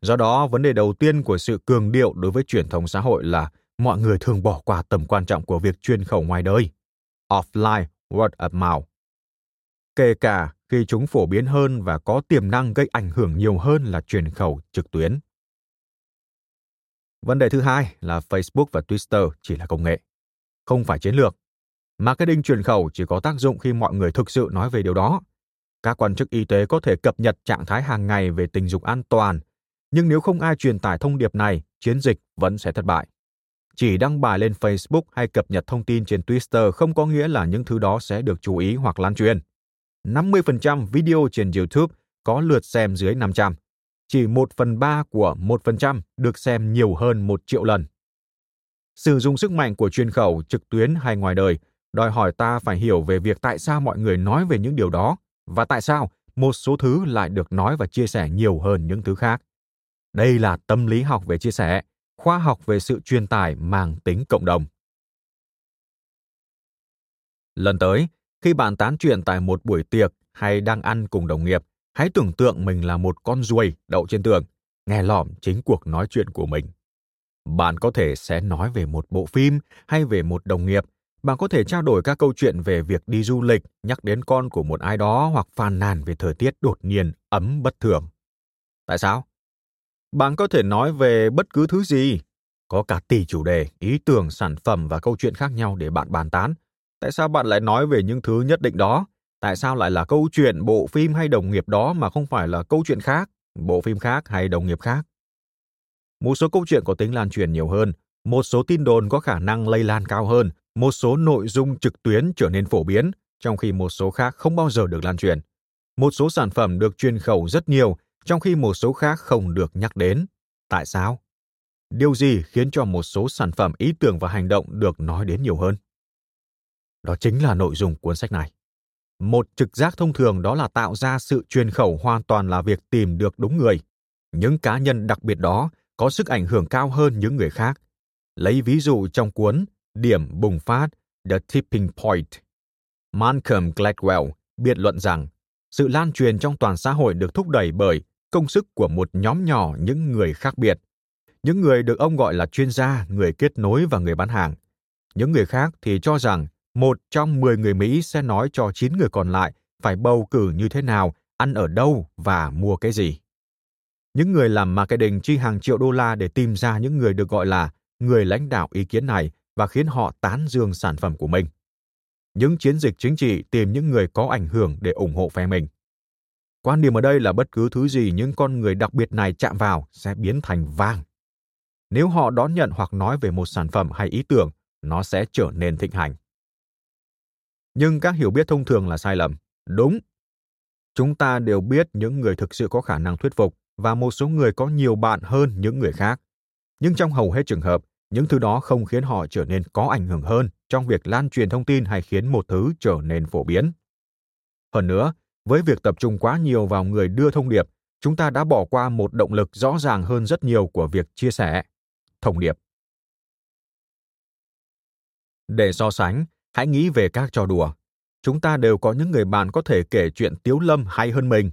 Do đó, vấn đề đầu tiên của sự cường điệu đối với truyền thông xã hội là mọi người thường bỏ qua tầm quan trọng của việc truyền khẩu ngoài đời. Offline word of mouth. Kể cả khi chúng phổ biến hơn và có tiềm năng gây ảnh hưởng nhiều hơn là truyền khẩu trực tuyến. Vấn đề thứ hai là Facebook và Twitter chỉ là công nghệ, không phải chiến lược. Marketing truyền khẩu chỉ có tác dụng khi mọi người thực sự nói về điều đó. Các quan chức y tế có thể cập nhật trạng thái hàng ngày về tình dục an toàn, nhưng nếu không ai truyền tải thông điệp này, chiến dịch vẫn sẽ thất bại. Chỉ đăng bài lên Facebook hay cập nhật thông tin trên Twitter không có nghĩa là những thứ đó sẽ được chú ý hoặc lan truyền. 50% video trên YouTube có lượt xem dưới 500. Chỉ 1 phần 3 của 1% được xem nhiều hơn 1 triệu lần. Sử dụng sức mạnh của truyền khẩu trực tuyến hay ngoài đời đòi hỏi ta phải hiểu về việc tại sao mọi người nói về những điều đó và tại sao một số thứ lại được nói và chia sẻ nhiều hơn những thứ khác. Đây là tâm lý học về chia sẻ, khoa học về sự truyền tải mang tính cộng đồng. Lần tới, khi bạn tán chuyện tại một buổi tiệc hay đang ăn cùng đồng nghiệp, hãy tưởng tượng mình là một con ruồi đậu trên tường, nghe lỏm chính cuộc nói chuyện của mình. Bạn có thể sẽ nói về một bộ phim hay về một đồng nghiệp. Bạn có thể trao đổi các câu chuyện về việc đi du lịch, nhắc đến con của một ai đó hoặc phàn nàn về thời tiết đột nhiên ấm bất thường. Tại sao? Bạn có thể nói về bất cứ thứ gì. Có cả tỷ chủ đề, ý tưởng, sản phẩm và câu chuyện khác nhau để bạn bàn tán Tại sao bạn lại nói về những thứ nhất định đó? Tại sao lại là câu chuyện bộ phim hay đồng nghiệp đó mà không phải là câu chuyện khác, bộ phim khác hay đồng nghiệp khác? Một số câu chuyện có tính lan truyền nhiều hơn, một số tin đồn có khả năng lây lan cao hơn, một số nội dung trực tuyến trở nên phổ biến, trong khi một số khác không bao giờ được lan truyền. Một số sản phẩm được truyền khẩu rất nhiều, trong khi một số khác không được nhắc đến. Tại sao? Điều gì khiến cho một số sản phẩm ý tưởng và hành động được nói đến nhiều hơn? Đó chính là nội dung cuốn sách này. Một trực giác thông thường đó là tạo ra sự truyền khẩu hoàn toàn là việc tìm được đúng người. Những cá nhân đặc biệt đó có sức ảnh hưởng cao hơn những người khác. Lấy ví dụ trong cuốn Điểm bùng phát The Tipping Point. Malcolm Gladwell biện luận rằng sự lan truyền trong toàn xã hội được thúc đẩy bởi công sức của một nhóm nhỏ những người khác biệt. Những người được ông gọi là chuyên gia, người kết nối và người bán hàng. Những người khác thì cho rằng một trong 10 người Mỹ sẽ nói cho 9 người còn lại phải bầu cử như thế nào, ăn ở đâu và mua cái gì. Những người làm marketing chi hàng triệu đô la để tìm ra những người được gọi là người lãnh đạo ý kiến này và khiến họ tán dương sản phẩm của mình. Những chiến dịch chính trị tìm những người có ảnh hưởng để ủng hộ phe mình. Quan điểm ở đây là bất cứ thứ gì những con người đặc biệt này chạm vào sẽ biến thành vàng. Nếu họ đón nhận hoặc nói về một sản phẩm hay ý tưởng, nó sẽ trở nên thịnh hành. Nhưng các hiểu biết thông thường là sai lầm. Đúng. Chúng ta đều biết những người thực sự có khả năng thuyết phục và một số người có nhiều bạn hơn những người khác. Nhưng trong hầu hết trường hợp, những thứ đó không khiến họ trở nên có ảnh hưởng hơn trong việc lan truyền thông tin hay khiến một thứ trở nên phổ biến. Hơn nữa, với việc tập trung quá nhiều vào người đưa thông điệp, chúng ta đã bỏ qua một động lực rõ ràng hơn rất nhiều của việc chia sẻ. Thông điệp. Để so sánh, hãy nghĩ về các trò đùa. Chúng ta đều có những người bạn có thể kể chuyện tiếu lâm hay hơn mình.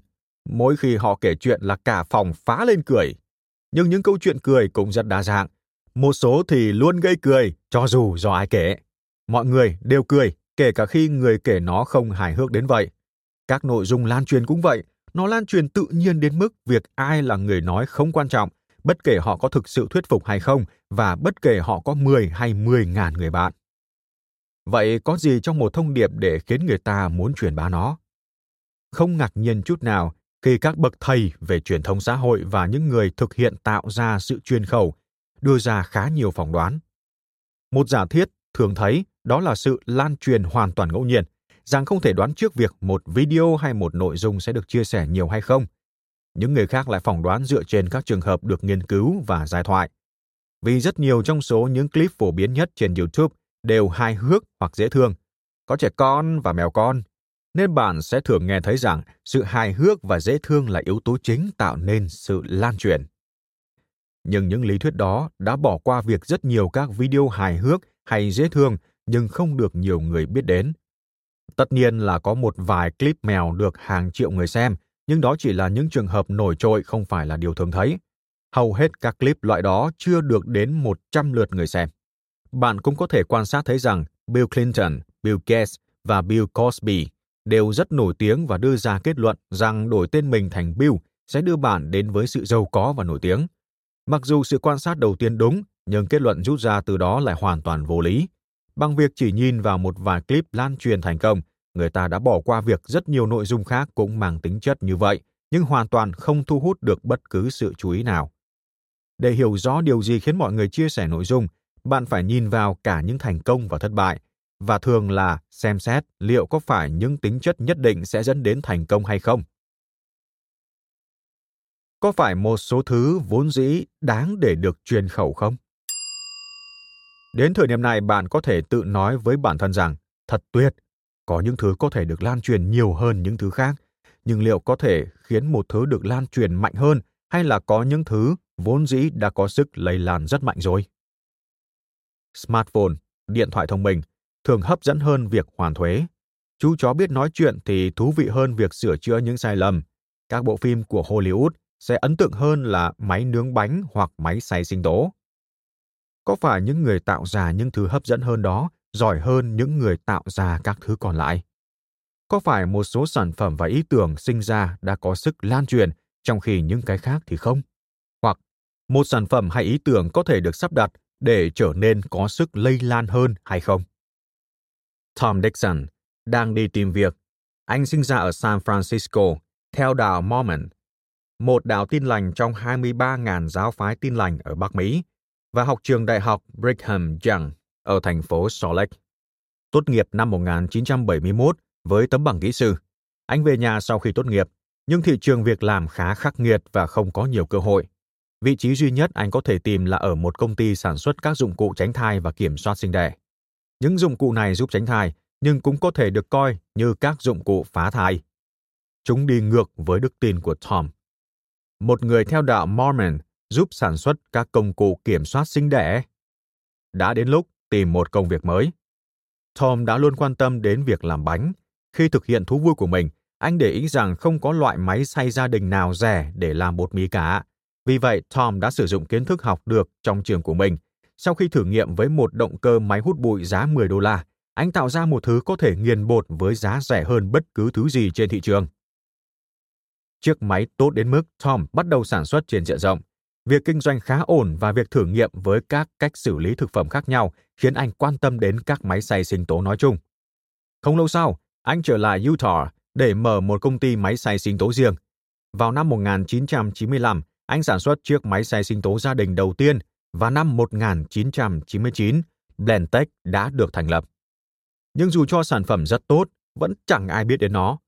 Mỗi khi họ kể chuyện là cả phòng phá lên cười. Nhưng những câu chuyện cười cũng rất đa dạng. Một số thì luôn gây cười, cho dù do ai kể. Mọi người đều cười, kể cả khi người kể nó không hài hước đến vậy. Các nội dung lan truyền cũng vậy, nó lan truyền tự nhiên đến mức việc ai là người nói không quan trọng, bất kể họ có thực sự thuyết phục hay không và bất kể họ có 10 hay 10 ngàn người bạn. Vậy có gì trong một thông điệp để khiến người ta muốn truyền bá nó? Không ngạc nhiên chút nào khi các bậc thầy về truyền thông xã hội và những người thực hiện tạo ra sự truyền khẩu đưa ra khá nhiều phỏng đoán. Một giả thiết thường thấy đó là sự lan truyền hoàn toàn ngẫu nhiên, rằng không thể đoán trước việc một video hay một nội dung sẽ được chia sẻ nhiều hay không. Những người khác lại phỏng đoán dựa trên các trường hợp được nghiên cứu và giải thoại. Vì rất nhiều trong số những clip phổ biến nhất trên YouTube đều hài hước hoặc dễ thương, có trẻ con và mèo con, nên bạn sẽ thường nghe thấy rằng sự hài hước và dễ thương là yếu tố chính tạo nên sự lan truyền. Nhưng những lý thuyết đó đã bỏ qua việc rất nhiều các video hài hước hay dễ thương nhưng không được nhiều người biết đến. Tất nhiên là có một vài clip mèo được hàng triệu người xem, nhưng đó chỉ là những trường hợp nổi trội không phải là điều thường thấy. Hầu hết các clip loại đó chưa được đến 100 lượt người xem. Bạn cũng có thể quan sát thấy rằng Bill Clinton, Bill Gates và Bill Cosby đều rất nổi tiếng và đưa ra kết luận rằng đổi tên mình thành Bill sẽ đưa bạn đến với sự giàu có và nổi tiếng. Mặc dù sự quan sát đầu tiên đúng, nhưng kết luận rút ra từ đó lại hoàn toàn vô lý. Bằng việc chỉ nhìn vào một vài clip lan truyền thành công, người ta đã bỏ qua việc rất nhiều nội dung khác cũng mang tính chất như vậy, nhưng hoàn toàn không thu hút được bất cứ sự chú ý nào. Để hiểu rõ điều gì khiến mọi người chia sẻ nội dung, bạn phải nhìn vào cả những thành công và thất bại, và thường là xem xét liệu có phải những tính chất nhất định sẽ dẫn đến thành công hay không. Có phải một số thứ vốn dĩ đáng để được truyền khẩu không? Đến thời điểm này bạn có thể tự nói với bản thân rằng thật tuyệt, có những thứ có thể được lan truyền nhiều hơn những thứ khác, nhưng liệu có thể khiến một thứ được lan truyền mạnh hơn hay là có những thứ vốn dĩ đã có sức lây lan rất mạnh rồi? Smartphone, điện thoại thông minh thường hấp dẫn hơn việc hoàn thuế. Chú chó biết nói chuyện thì thú vị hơn việc sửa chữa những sai lầm. Các bộ phim của Hollywood sẽ ấn tượng hơn là máy nướng bánh hoặc máy xay sinh tố. Có phải những người tạo ra những thứ hấp dẫn hơn đó giỏi hơn những người tạo ra các thứ còn lại? Có phải một số sản phẩm và ý tưởng sinh ra đã có sức lan truyền trong khi những cái khác thì không? Hoặc một sản phẩm hay ý tưởng có thể được sắp đặt để trở nên có sức lây lan hơn hay không? Tom Dixon đang đi tìm việc. Anh sinh ra ở San Francisco, theo đạo Mormon, một đạo tin lành trong 23.000 giáo phái tin lành ở Bắc Mỹ, và học trường đại học Brigham Young ở thành phố Salt Lake. Tốt nghiệp năm 1971 với tấm bằng kỹ sư. Anh về nhà sau khi tốt nghiệp, nhưng thị trường việc làm khá khắc nghiệt và không có nhiều cơ hội. Vị trí duy nhất anh có thể tìm là ở một công ty sản xuất các dụng cụ tránh thai và kiểm soát sinh đẻ. Những dụng cụ này giúp tránh thai, nhưng cũng có thể được coi như các dụng cụ phá thai. Chúng đi ngược với đức tin của Tom. Một người theo đạo Mormon giúp sản xuất các công cụ kiểm soát sinh đẻ. Đã đến lúc tìm một công việc mới. Tom đã luôn quan tâm đến việc làm bánh. Khi thực hiện thú vui của mình, anh để ý rằng không có loại máy xay gia đình nào rẻ để làm bột mì cả. Vì vậy, Tom đã sử dụng kiến thức học được trong trường của mình. Sau khi thử nghiệm với một động cơ máy hút bụi giá 10 đô la, anh tạo ra một thứ có thể nghiền bột với giá rẻ hơn bất cứ thứ gì trên thị trường. Chiếc máy tốt đến mức Tom bắt đầu sản xuất trên diện rộng. Việc kinh doanh khá ổn và việc thử nghiệm với các cách xử lý thực phẩm khác nhau khiến anh quan tâm đến các máy xay sinh tố nói chung. Không lâu sau, anh trở lại Utah để mở một công ty máy xay sinh tố riêng. Vào năm 1995, anh sản xuất chiếc máy xay sinh tố gia đình đầu tiên và năm 1999, Blendtec đã được thành lập. Nhưng dù cho sản phẩm rất tốt, vẫn chẳng ai biết đến nó.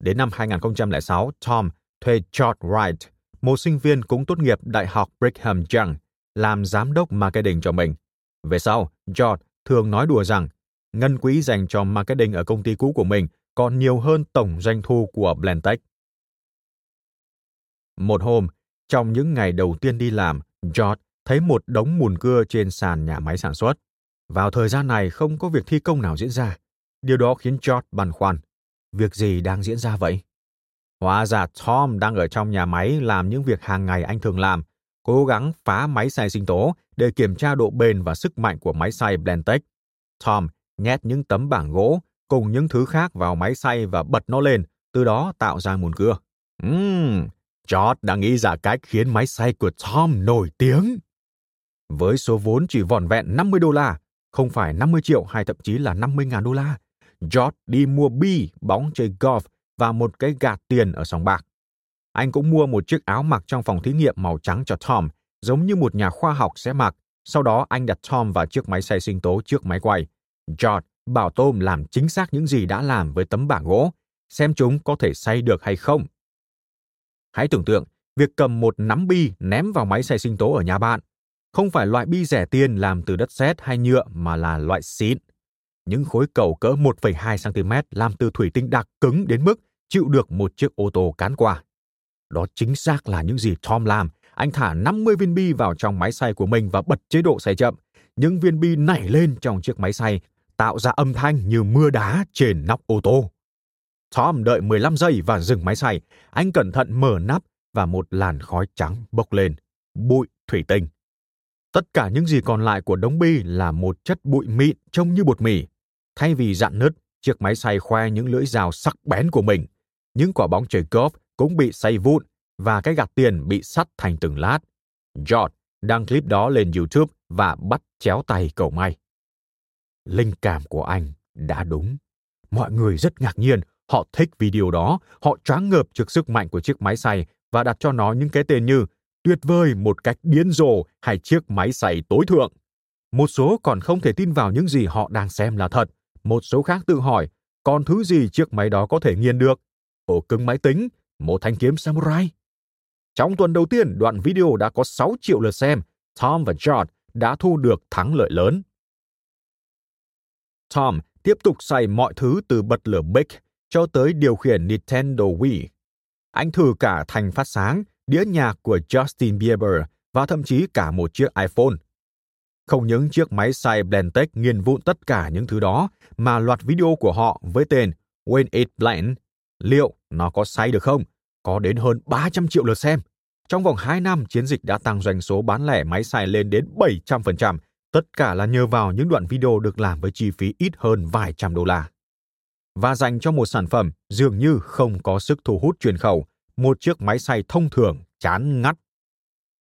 Đến năm 2006, Tom thuê George Wright, một sinh viên cũng tốt nghiệp Đại học Brigham Young, làm giám đốc marketing cho mình. Về sau, George thường nói đùa rằng ngân quỹ dành cho marketing ở công ty cũ của mình còn nhiều hơn tổng doanh thu của Blendtec. Một hôm, trong những ngày đầu tiên đi làm, George thấy một đống mùn cưa trên sàn nhà máy sản xuất. Vào thời gian này không có việc thi công nào diễn ra. Điều đó khiến George băn khoăn. Việc gì đang diễn ra vậy? Hóa ra Tom đang ở trong nhà máy làm những việc hàng ngày anh thường làm, cố gắng phá máy xay sinh tố để kiểm tra độ bền và sức mạnh của máy xay Blendtec. Tom nhét những tấm bảng gỗ cùng những thứ khác vào máy xay và bật nó lên, từ đó tạo ra mùn cưa. Uhm, George đã nghĩ ra cách khiến máy xay của Tom nổi tiếng. Với số vốn chỉ vỏn vẹn 50 đô la, không phải 50 triệu hay thậm chí là 50 ngàn đô la, George đi mua bi, bóng chơi golf và một cái gạt tiền ở sòng bạc. Anh cũng mua một chiếc áo mặc trong phòng thí nghiệm màu trắng cho Tom, giống như một nhà khoa học sẽ mặc. Sau đó anh đặt Tom vào chiếc máy xay sinh tố trước máy quay. George bảo Tom làm chính xác những gì đã làm với tấm bảng gỗ, xem chúng có thể xay được hay không. Hãy tưởng tượng việc cầm một nắm bi ném vào máy xay sinh tố ở nhà bạn. Không phải loại bi rẻ tiền làm từ đất sét hay nhựa mà là loại xịn. Những khối cầu cỡ 1,2 cm làm từ thủy tinh đặc cứng đến mức chịu được một chiếc ô tô cán qua. Đó chính xác là những gì Tom làm. Anh thả 50 viên bi vào trong máy xay của mình và bật chế độ xay chậm. Những viên bi nảy lên trong chiếc máy xay, tạo ra âm thanh như mưa đá trên nóc ô tô. Tom đợi 15 giây và dừng máy xay. Anh cẩn thận mở nắp và một làn khói trắng bốc lên. Bụi thủy tinh. Tất cả những gì còn lại của đống bi là một chất bụi mịn trông như bột mì. Thay vì dạn nứt, chiếc máy xay khoe những lưỡi dao sắc bén của mình. Những quả bóng chơi golf cũng bị xay vụn và cái gạt tiền bị sắt thành từng lát. George đăng clip đó lên YouTube và bắt chéo tay cầu may. Linh cảm của anh đã đúng. Mọi người rất ngạc nhiên, họ thích video đó, họ choáng ngợp trước sức mạnh của chiếc máy xay và đặt cho nó những cái tên như tuyệt vời một cách điên rồ hay chiếc máy xay tối thượng. Một số còn không thể tin vào những gì họ đang xem là thật. Một số khác tự hỏi, còn thứ gì chiếc máy đó có thể nghiền được? Ổ cứng máy tính, một thanh kiếm samurai. Trong tuần đầu tiên, đoạn video đã có 6 triệu lượt xem. Tom và George đã thu được thắng lợi lớn. Tom tiếp tục xay mọi thứ từ bật lửa Bic cho tới điều khiển Nintendo Wii. Anh thử cả thành phát sáng, đĩa nhạc của Justin Bieber và thậm chí cả một chiếc iPhone. Không những chiếc máy xay Blendtec nghiền vụn tất cả những thứ đó, mà loạt video của họ với tên When It Blend, liệu nó có xay được không? Có đến hơn 300 triệu lượt xem. Trong vòng 2 năm, chiến dịch đã tăng doanh số bán lẻ máy xay lên đến 700%, tất cả là nhờ vào những đoạn video được làm với chi phí ít hơn vài trăm đô la. Và dành cho một sản phẩm dường như không có sức thu hút truyền khẩu, một chiếc máy xay thông thường chán ngắt.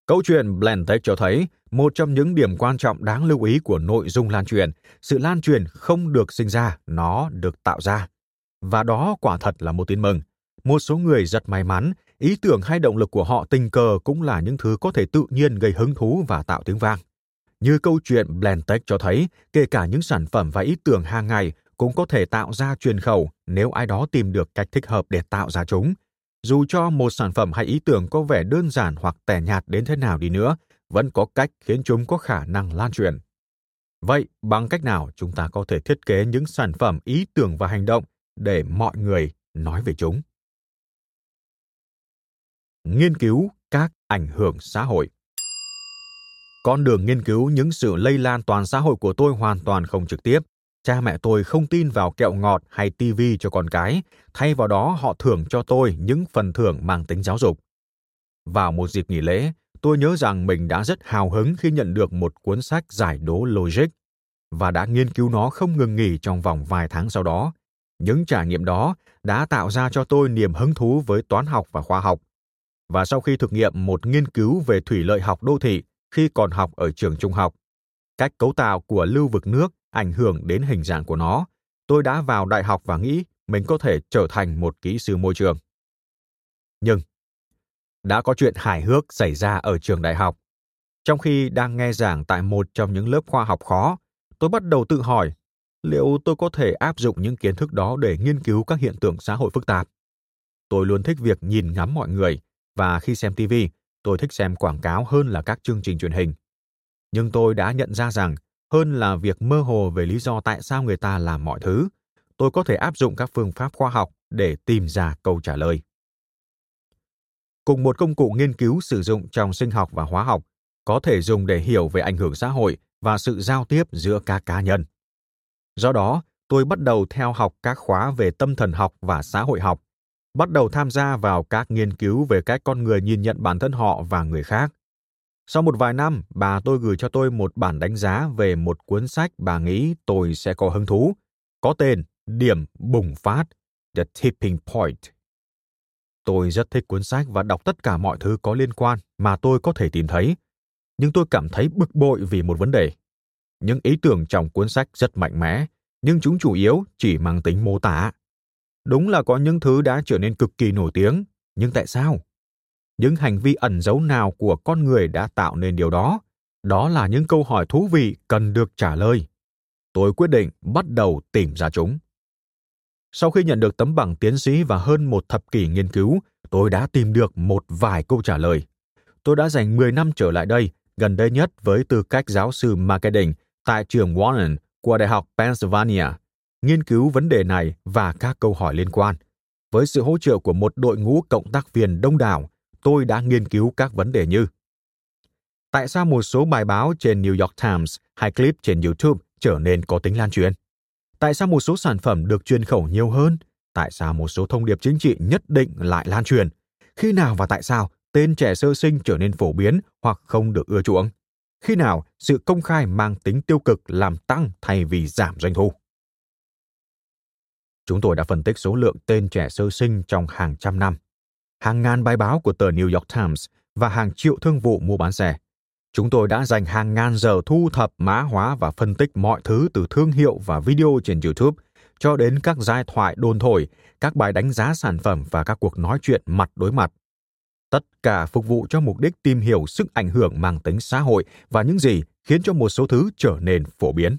Câu chuyện Blendtec cho thấy một trong những điểm quan trọng đáng lưu ý của nội dung lan truyền, sự lan truyền không được sinh ra, nó được tạo ra. Và đó quả thật là một tin mừng. Một số người rất may mắn, ý tưởng hay động lực của họ tình cờ cũng là những thứ có thể tự nhiên gây hứng thú và tạo tiếng vang. Như câu chuyện Blendtec cho thấy, kể cả những sản phẩm và ý tưởng hàng ngày cũng có thể tạo ra truyền khẩu nếu ai đó tìm được cách thích hợp để tạo ra chúng. Dù cho một sản phẩm hay ý tưởng có vẻ đơn giản hoặc tẻ nhạt đến thế nào đi nữa, vẫn có cách khiến chúng có khả năng lan truyền. Vậy bằng cách nào chúng ta có thể thiết kế những sản phẩm, ý tưởng và hành động để mọi người nói về chúng? Nghiên cứu các ảnh hưởng xã hội. Con đường nghiên cứu những sự lây lan toàn xã hội của tôi hoàn toàn không trực tiếp. Cha mẹ tôi không tin vào kẹo ngọt hay tivi cho con cái, thay vào đó họ thưởng cho tôi những phần thưởng mang tính giáo dục. Vào một dịp nghỉ lễ, tôi nhớ rằng mình đã rất hào hứng khi nhận được một cuốn sách giải đố logic và đã nghiên cứu nó không ngừng nghỉ trong vòng vài tháng sau đó. Những trải nghiệm đó đã tạo ra cho tôi niềm hứng thú với toán học và khoa học. Và sau khi thực nghiệm một nghiên cứu về thủy lợi học đô thị khi còn học ở trường trung học, cách cấu tạo của lưu vực nước ảnh hưởng đến hình dạng của nó, tôi đã vào đại học và nghĩ mình có thể trở thành một kỹ sư môi trường. Nhưng đã có chuyện hài hước xảy ra ở trường đại học. Trong khi đang nghe giảng tại một trong những lớp khoa học khó, tôi bắt đầu tự hỏi liệu tôi có thể áp dụng những kiến thức đó để nghiên cứu các hiện tượng xã hội phức tạp. Tôi luôn thích việc nhìn ngắm mọi người và khi xem TV, tôi thích xem quảng cáo hơn là các chương trình truyền hình. Nhưng tôi đã nhận ra rằng hơn là việc mơ hồ về lý do tại sao người ta làm mọi thứ, tôi có thể áp dụng các phương pháp khoa học để tìm ra câu trả lời cùng một công cụ nghiên cứu sử dụng trong sinh học và hóa học có thể dùng để hiểu về ảnh hưởng xã hội và sự giao tiếp giữa các cá nhân. Do đó, tôi bắt đầu theo học các khóa về tâm thần học và xã hội học, bắt đầu tham gia vào các nghiên cứu về cách con người nhìn nhận bản thân họ và người khác. Sau một vài năm, bà tôi gửi cho tôi một bản đánh giá về một cuốn sách bà nghĩ tôi sẽ có hứng thú, có tên Điểm bùng phát, The Tipping Point. Tôi rất thích cuốn sách và đọc tất cả mọi thứ có liên quan mà tôi có thể tìm thấy. Nhưng tôi cảm thấy bực bội vì một vấn đề. Những ý tưởng trong cuốn sách rất mạnh mẽ, nhưng chúng chủ yếu chỉ mang tính mô tả. Đúng là có những thứ đã trở nên cực kỳ nổi tiếng, nhưng tại sao? Những hành vi ẩn giấu nào của con người đã tạo nên điều đó? Đó là những câu hỏi thú vị cần được trả lời. Tôi quyết định bắt đầu tìm ra chúng. Sau khi nhận được tấm bằng tiến sĩ và hơn một thập kỷ nghiên cứu, tôi đã tìm được một vài câu trả lời. Tôi đã dành 10 năm trở lại đây, gần đây nhất với tư cách giáo sư marketing tại trường Warren của Đại học Pennsylvania, nghiên cứu vấn đề này và các câu hỏi liên quan. Với sự hỗ trợ của một đội ngũ cộng tác viên đông đảo, tôi đã nghiên cứu các vấn đề như Tại sao một số bài báo trên New York Times hay clip trên YouTube trở nên có tính lan truyền? Tại sao một số sản phẩm được truyền khẩu nhiều hơn? Tại sao một số thông điệp chính trị nhất định lại lan truyền? Khi nào và tại sao tên trẻ sơ sinh trở nên phổ biến hoặc không được ưa chuộng? Khi nào sự công khai mang tính tiêu cực làm tăng thay vì giảm doanh thu? Chúng tôi đã phân tích số lượng tên trẻ sơ sinh trong hàng trăm năm, hàng ngàn bài báo của tờ New York Times và hàng triệu thương vụ mua bán xe Chúng tôi đã dành hàng ngàn giờ thu thập, mã hóa và phân tích mọi thứ từ thương hiệu và video trên YouTube cho đến các giai thoại đồn thổi, các bài đánh giá sản phẩm và các cuộc nói chuyện mặt đối mặt. Tất cả phục vụ cho mục đích tìm hiểu sức ảnh hưởng mang tính xã hội và những gì khiến cho một số thứ trở nên phổ biến.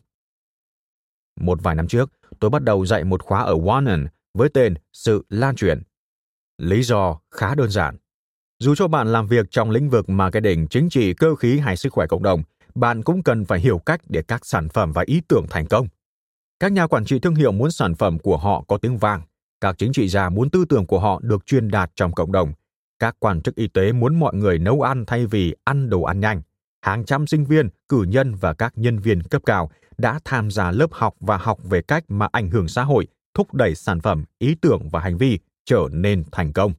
Một vài năm trước, tôi bắt đầu dạy một khóa ở Warren với tên Sự lan truyền. Lý do khá đơn giản. Dù cho bạn làm việc trong lĩnh vực marketing, chính trị, cơ khí hay sức khỏe cộng đồng, bạn cũng cần phải hiểu cách để các sản phẩm và ý tưởng thành công. Các nhà quản trị thương hiệu muốn sản phẩm của họ có tiếng vang, các chính trị gia muốn tư tưởng của họ được truyền đạt trong cộng đồng, các quan chức y tế muốn mọi người nấu ăn thay vì ăn đồ ăn nhanh. Hàng trăm sinh viên, cử nhân và các nhân viên cấp cao đã tham gia lớp học và học về cách mà ảnh hưởng xã hội thúc đẩy sản phẩm, ý tưởng và hành vi trở nên thành công.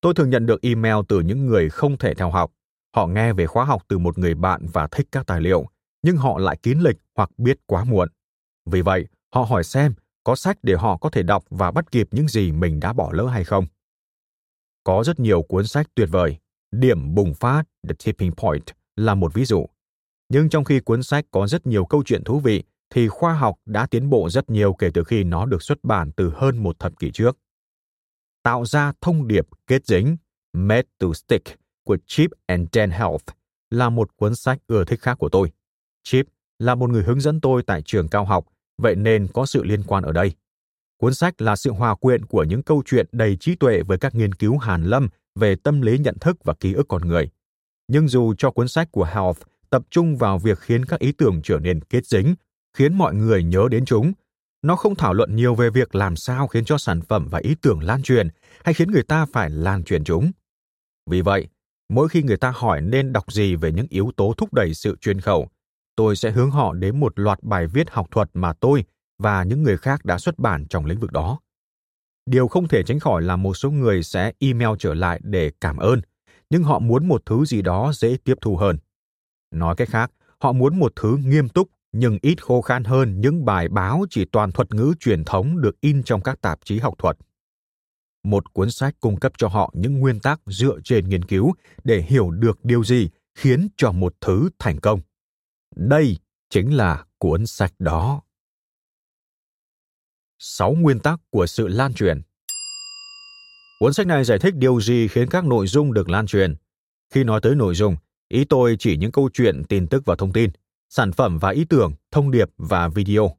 Tôi thường nhận được email từ những người không thể theo học. Họ nghe về khóa học từ một người bạn và thích các tài liệu, nhưng họ lại kín lịch hoặc biết quá muộn. Vì vậy, họ hỏi xem có sách để họ có thể đọc và bắt kịp những gì mình đã bỏ lỡ hay không. Có rất nhiều cuốn sách tuyệt vời. Điểm bùng phát, The Tipping Point, là một ví dụ. Nhưng trong khi cuốn sách có rất nhiều câu chuyện thú vị, thì khoa học đã tiến bộ rất nhiều kể từ khi nó được xuất bản từ hơn một thập kỷ trước tạo ra thông điệp kết dính Made to Stick của Chip and Dan Heath là một cuốn sách ưa thích khác của tôi. Chip là một người hướng dẫn tôi tại trường cao học, vậy nên có sự liên quan ở đây. Cuốn sách là sự hòa quyện của những câu chuyện đầy trí tuệ với các nghiên cứu hàn lâm về tâm lý nhận thức và ký ức con người. Nhưng dù cho cuốn sách của Health tập trung vào việc khiến các ý tưởng trở nên kết dính, khiến mọi người nhớ đến chúng. Nó không thảo luận nhiều về việc làm sao khiến cho sản phẩm và ý tưởng lan truyền hay khiến người ta phải lan truyền chúng. Vì vậy, mỗi khi người ta hỏi nên đọc gì về những yếu tố thúc đẩy sự truyền khẩu, tôi sẽ hướng họ đến một loạt bài viết học thuật mà tôi và những người khác đã xuất bản trong lĩnh vực đó. Điều không thể tránh khỏi là một số người sẽ email trở lại để cảm ơn, nhưng họ muốn một thứ gì đó dễ tiếp thu hơn. Nói cách khác, họ muốn một thứ nghiêm túc nhưng ít khô khan hơn những bài báo chỉ toàn thuật ngữ truyền thống được in trong các tạp chí học thuật. Một cuốn sách cung cấp cho họ những nguyên tắc dựa trên nghiên cứu để hiểu được điều gì khiến cho một thứ thành công. Đây chính là cuốn sách đó. 6 nguyên tắc của sự lan truyền. Cuốn sách này giải thích điều gì khiến các nội dung được lan truyền. Khi nói tới nội dung, ý tôi chỉ những câu chuyện, tin tức và thông tin, sản phẩm và ý tưởng, thông điệp và video.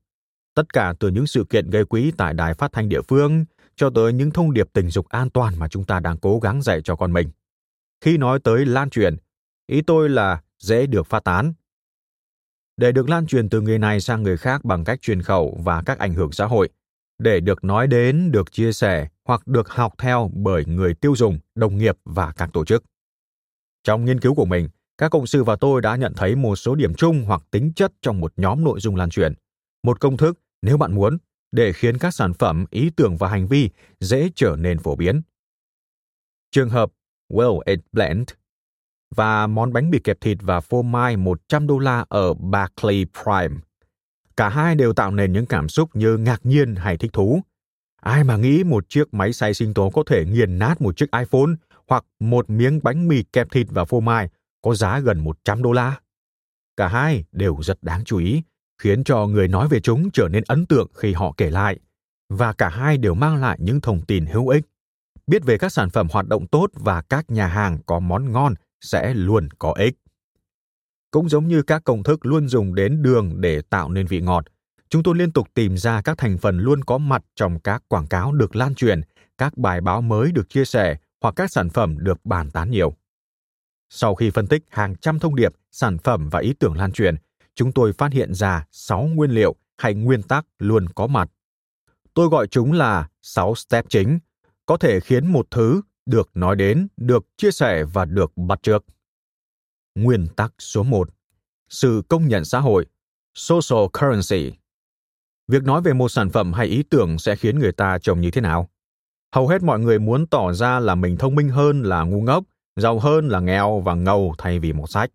Tất cả từ những sự kiện gây quỹ tại đài phát thanh địa phương cho tới những thông điệp tình dục an toàn mà chúng ta đang cố gắng dạy cho con mình. Khi nói tới lan truyền, ý tôi là dễ được phát tán. Để được lan truyền từ người này sang người khác bằng cách truyền khẩu và các ảnh hưởng xã hội, để được nói đến, được chia sẻ hoặc được học theo bởi người tiêu dùng, đồng nghiệp và các tổ chức. Trong nghiên cứu của mình, các cộng sự và tôi đã nhận thấy một số điểm chung hoặc tính chất trong một nhóm nội dung lan truyền. Một công thức, nếu bạn muốn, để khiến các sản phẩm, ý tưởng và hành vi dễ trở nên phổ biến. Trường hợp Well It Blend và món bánh mì kẹp thịt và phô mai 100 đô la ở Barclay Prime Cả hai đều tạo nên những cảm xúc như ngạc nhiên hay thích thú. Ai mà nghĩ một chiếc máy xay sinh tố có thể nghiền nát một chiếc iPhone hoặc một miếng bánh mì kẹp thịt và phô mai có giá gần 100 đô la. Cả hai đều rất đáng chú ý, khiến cho người nói về chúng trở nên ấn tượng khi họ kể lại. Và cả hai đều mang lại những thông tin hữu ích. Biết về các sản phẩm hoạt động tốt và các nhà hàng có món ngon sẽ luôn có ích. Cũng giống như các công thức luôn dùng đến đường để tạo nên vị ngọt, chúng tôi liên tục tìm ra các thành phần luôn có mặt trong các quảng cáo được lan truyền, các bài báo mới được chia sẻ hoặc các sản phẩm được bàn tán nhiều. Sau khi phân tích hàng trăm thông điệp, sản phẩm và ý tưởng lan truyền, chúng tôi phát hiện ra 6 nguyên liệu hay nguyên tắc luôn có mặt. Tôi gọi chúng là 6 step chính, có thể khiến một thứ được nói đến, được chia sẻ và được bắt trước. Nguyên tắc số 1. Sự công nhận xã hội, social currency. Việc nói về một sản phẩm hay ý tưởng sẽ khiến người ta trông như thế nào? Hầu hết mọi người muốn tỏ ra là mình thông minh hơn là ngu ngốc, giàu hơn là nghèo và ngầu thay vì một sách.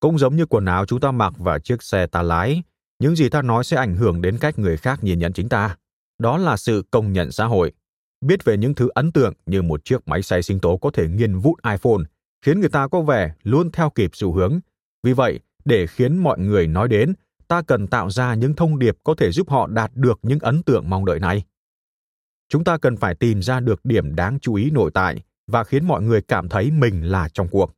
Cũng giống như quần áo chúng ta mặc và chiếc xe ta lái, những gì ta nói sẽ ảnh hưởng đến cách người khác nhìn nhận chính ta. Đó là sự công nhận xã hội. Biết về những thứ ấn tượng như một chiếc máy xay sinh tố có thể nghiền vụn iPhone khiến người ta có vẻ luôn theo kịp xu hướng. Vì vậy, để khiến mọi người nói đến, ta cần tạo ra những thông điệp có thể giúp họ đạt được những ấn tượng mong đợi này. Chúng ta cần phải tìm ra được điểm đáng chú ý nội tại và khiến mọi người cảm thấy mình là trong cuộc.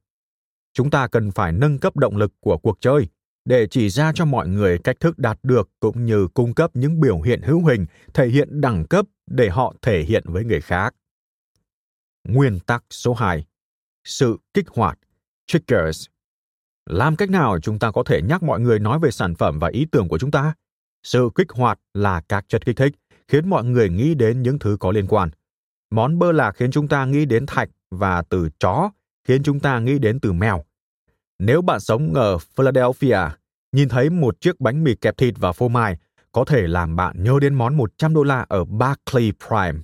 Chúng ta cần phải nâng cấp động lực của cuộc chơi để chỉ ra cho mọi người cách thức đạt được cũng như cung cấp những biểu hiện hữu hình thể hiện đẳng cấp để họ thể hiện với người khác. Nguyên tắc số 2 sự kích hoạt, triggers làm cách nào chúng ta có thể nhắc mọi người nói về sản phẩm và ý tưởng của chúng ta sự kích hoạt là các chất kích thích khiến mọi người nghĩ đến những thứ có liên quan món bơ lạc khiến chúng ta nghĩ đến thạch và từ chó khiến chúng ta nghĩ đến từ mèo nếu bạn sống ở Philadelphia, nhìn thấy một chiếc bánh mì kẹp thịt và phô mai có thể làm bạn nhớ đến món 100 đô la ở Barclay Prime.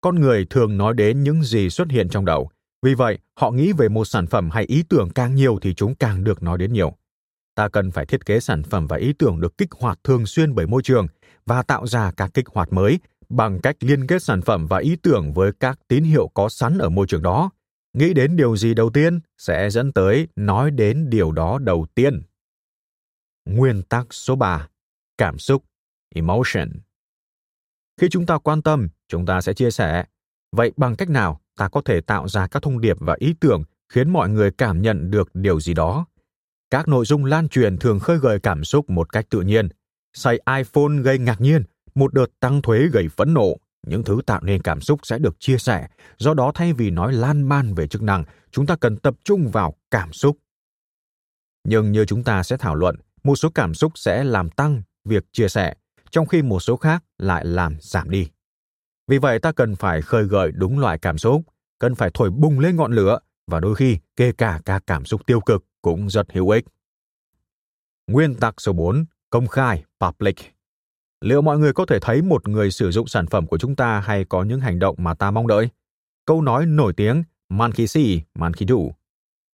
Con người thường nói đến những gì xuất hiện trong đầu, vì vậy, họ nghĩ về một sản phẩm hay ý tưởng càng nhiều thì chúng càng được nói đến nhiều. Ta cần phải thiết kế sản phẩm và ý tưởng được kích hoạt thường xuyên bởi môi trường và tạo ra các kích hoạt mới bằng cách liên kết sản phẩm và ý tưởng với các tín hiệu có sẵn ở môi trường đó. Nghĩ đến điều gì đầu tiên sẽ dẫn tới nói đến điều đó đầu tiên. Nguyên tắc số 3. Cảm xúc, emotion. Khi chúng ta quan tâm, chúng ta sẽ chia sẻ. Vậy bằng cách nào ta có thể tạo ra các thông điệp và ý tưởng khiến mọi người cảm nhận được điều gì đó các nội dung lan truyền thường khơi gợi cảm xúc một cách tự nhiên say iphone gây ngạc nhiên một đợt tăng thuế gây phẫn nộ những thứ tạo nên cảm xúc sẽ được chia sẻ do đó thay vì nói lan man về chức năng chúng ta cần tập trung vào cảm xúc Nhưng như chúng ta sẽ thảo luận, một số cảm xúc sẽ làm tăng việc chia sẻ, trong khi một số khác lại làm giảm đi. Vì vậy ta cần phải khơi gợi đúng loại cảm xúc, cần phải thổi bùng lên ngọn lửa và đôi khi kể cả các cảm xúc tiêu cực cũng rất hữu ích. Nguyên tắc số 4, công khai, public. Liệu mọi người có thể thấy một người sử dụng sản phẩm của chúng ta hay có những hành động mà ta mong đợi? Câu nói nổi tiếng monkey see, khi do.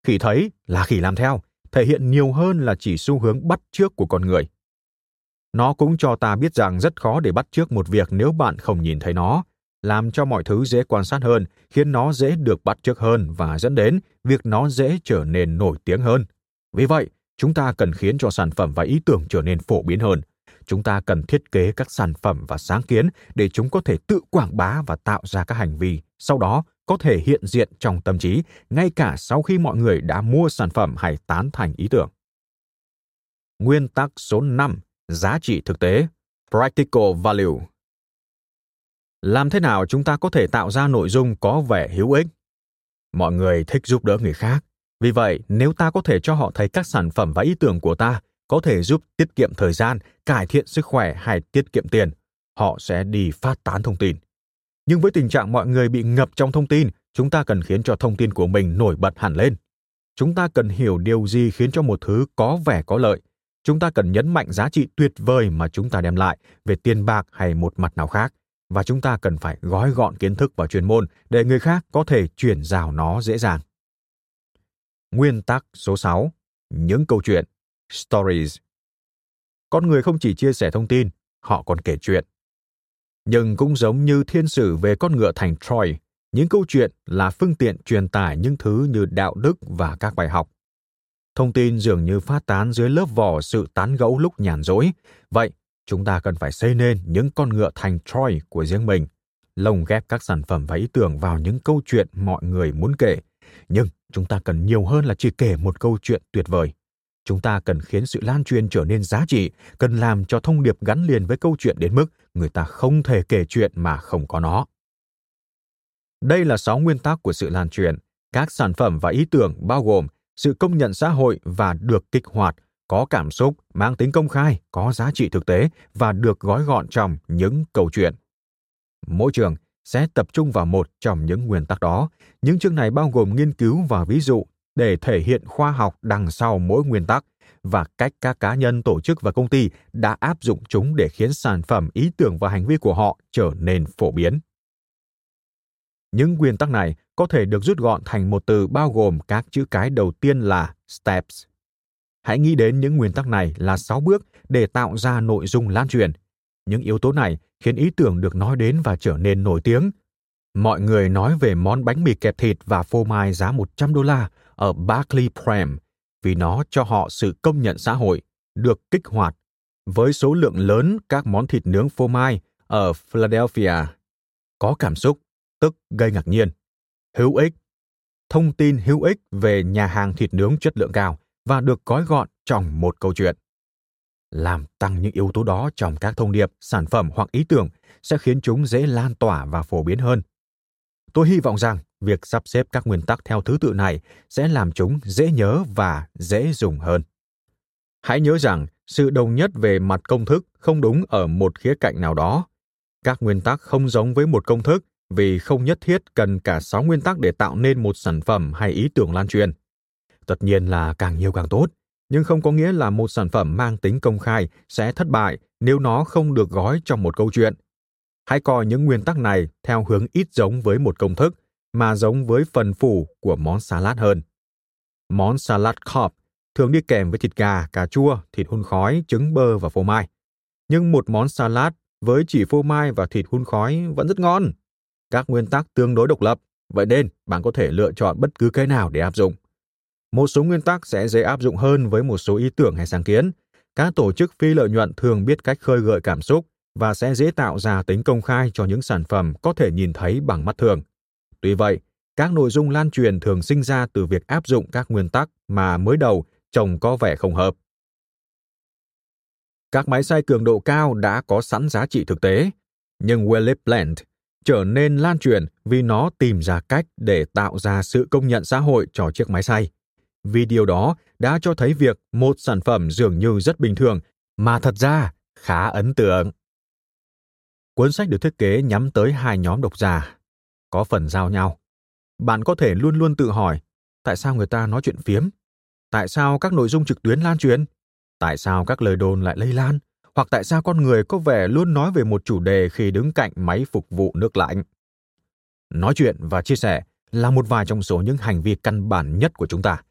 Khỉ thấy là khỉ làm theo, thể hiện nhiều hơn là chỉ xu hướng bắt chước của con người. Nó cũng cho ta biết rằng rất khó để bắt chước một việc nếu bạn không nhìn thấy nó, làm cho mọi thứ dễ quan sát hơn, khiến nó dễ được bắt chước hơn và dẫn đến việc nó dễ trở nên nổi tiếng hơn. Vì vậy, chúng ta cần khiến cho sản phẩm và ý tưởng trở nên phổ biến hơn. Chúng ta cần thiết kế các sản phẩm và sáng kiến để chúng có thể tự quảng bá và tạo ra các hành vi, sau đó có thể hiện diện trong tâm trí ngay cả sau khi mọi người đã mua sản phẩm hay tán thành ý tưởng. Nguyên tắc số 5, giá trị thực tế, practical value. Làm thế nào chúng ta có thể tạo ra nội dung có vẻ hữu ích? Mọi người thích giúp đỡ người khác, vì vậy nếu ta có thể cho họ thấy các sản phẩm và ý tưởng của ta có thể giúp tiết kiệm thời gian, cải thiện sức khỏe hay tiết kiệm tiền, họ sẽ đi phát tán thông tin. Nhưng với tình trạng mọi người bị ngập trong thông tin, chúng ta cần khiến cho thông tin của mình nổi bật hẳn lên. Chúng ta cần hiểu điều gì khiến cho một thứ có vẻ có lợi. Chúng ta cần nhấn mạnh giá trị tuyệt vời mà chúng ta đem lại về tiền bạc hay một mặt nào khác. Và chúng ta cần phải gói gọn kiến thức và chuyên môn để người khác có thể chuyển giao nó dễ dàng. Nguyên tắc số 6. Những câu chuyện Stories Con người không chỉ chia sẻ thông tin, họ còn kể chuyện. Nhưng cũng giống như thiên sử về con ngựa thành Troy, những câu chuyện là phương tiện truyền tải những thứ như đạo đức và các bài học. Thông tin dường như phát tán dưới lớp vỏ sự tán gẫu lúc nhàn rỗi. Vậy, chúng ta cần phải xây nên những con ngựa thành Troy của riêng mình, lồng ghép các sản phẩm và ý tưởng vào những câu chuyện mọi người muốn kể. Nhưng chúng ta cần nhiều hơn là chỉ kể một câu chuyện tuyệt vời. Chúng ta cần khiến sự lan truyền trở nên giá trị, cần làm cho thông điệp gắn liền với câu chuyện đến mức người ta không thể kể chuyện mà không có nó. Đây là sáu nguyên tắc của sự lan truyền. Các sản phẩm và ý tưởng bao gồm sự công nhận xã hội và được kích hoạt, có cảm xúc, mang tính công khai, có giá trị thực tế và được gói gọn trong những câu chuyện. Mỗi trường sẽ tập trung vào một trong những nguyên tắc đó. Những chương này bao gồm nghiên cứu và ví dụ để thể hiện khoa học đằng sau mỗi nguyên tắc và cách các cá nhân, tổ chức và công ty đã áp dụng chúng để khiến sản phẩm, ý tưởng và hành vi của họ trở nên phổ biến. Những nguyên tắc này có thể được rút gọn thành một từ bao gồm các chữ cái đầu tiên là steps. Hãy nghĩ đến những nguyên tắc này là 6 bước để tạo ra nội dung lan truyền. Những yếu tố này khiến ý tưởng được nói đến và trở nên nổi tiếng. Mọi người nói về món bánh mì kẹp thịt và phô mai giá 100 đô la ở Barclay Prem vì nó cho họ sự công nhận xã hội, được kích hoạt với số lượng lớn các món thịt nướng phô mai ở Philadelphia. Có cảm xúc, tức gây ngạc nhiên, hữu ích, thông tin hữu ích về nhà hàng thịt nướng chất lượng cao và được gói gọn trong một câu chuyện. Làm tăng những yếu tố đó trong các thông điệp, sản phẩm hoặc ý tưởng sẽ khiến chúng dễ lan tỏa và phổ biến hơn. Tôi hy vọng rằng việc sắp xếp các nguyên tắc theo thứ tự này sẽ làm chúng dễ nhớ và dễ dùng hơn. Hãy nhớ rằng sự đồng nhất về mặt công thức không đúng ở một khía cạnh nào đó. Các nguyên tắc không giống với một công thức vì không nhất thiết cần cả sáu nguyên tắc để tạo nên một sản phẩm hay ý tưởng lan truyền. Tất nhiên là càng nhiều càng tốt, nhưng không có nghĩa là một sản phẩm mang tính công khai sẽ thất bại nếu nó không được gói trong một câu chuyện. Hãy coi những nguyên tắc này theo hướng ít giống với một công thức mà giống với phần phủ của món salad hơn. Món salad Cobb thường đi kèm với thịt gà, cà chua, thịt hun khói, trứng bơ và phô mai. Nhưng một món salad với chỉ phô mai và thịt hun khói vẫn rất ngon. Các nguyên tắc tương đối độc lập, vậy nên bạn có thể lựa chọn bất cứ cái nào để áp dụng. Một số nguyên tắc sẽ dễ áp dụng hơn với một số ý tưởng hay sáng kiến. Các tổ chức phi lợi nhuận thường biết cách khơi gợi cảm xúc và sẽ dễ tạo ra tính công khai cho những sản phẩm có thể nhìn thấy bằng mắt thường. Tuy vậy, các nội dung lan truyền thường sinh ra từ việc áp dụng các nguyên tắc mà mới đầu trông có vẻ không hợp. Các máy xay cường độ cao đã có sẵn giá trị thực tế, nhưng Willie Plant trở nên lan truyền vì nó tìm ra cách để tạo ra sự công nhận xã hội cho chiếc máy xay. Video đó đã cho thấy việc một sản phẩm dường như rất bình thường, mà thật ra khá ấn tượng. Cuốn sách được thiết kế nhắm tới hai nhóm độc giả, có phần giao nhau. Bạn có thể luôn luôn tự hỏi, tại sao người ta nói chuyện phiếm? Tại sao các nội dung trực tuyến lan truyền? Tại sao các lời đồn lại lây lan? Hoặc tại sao con người có vẻ luôn nói về một chủ đề khi đứng cạnh máy phục vụ nước lạnh? Nói chuyện và chia sẻ là một vài trong số những hành vi căn bản nhất của chúng ta.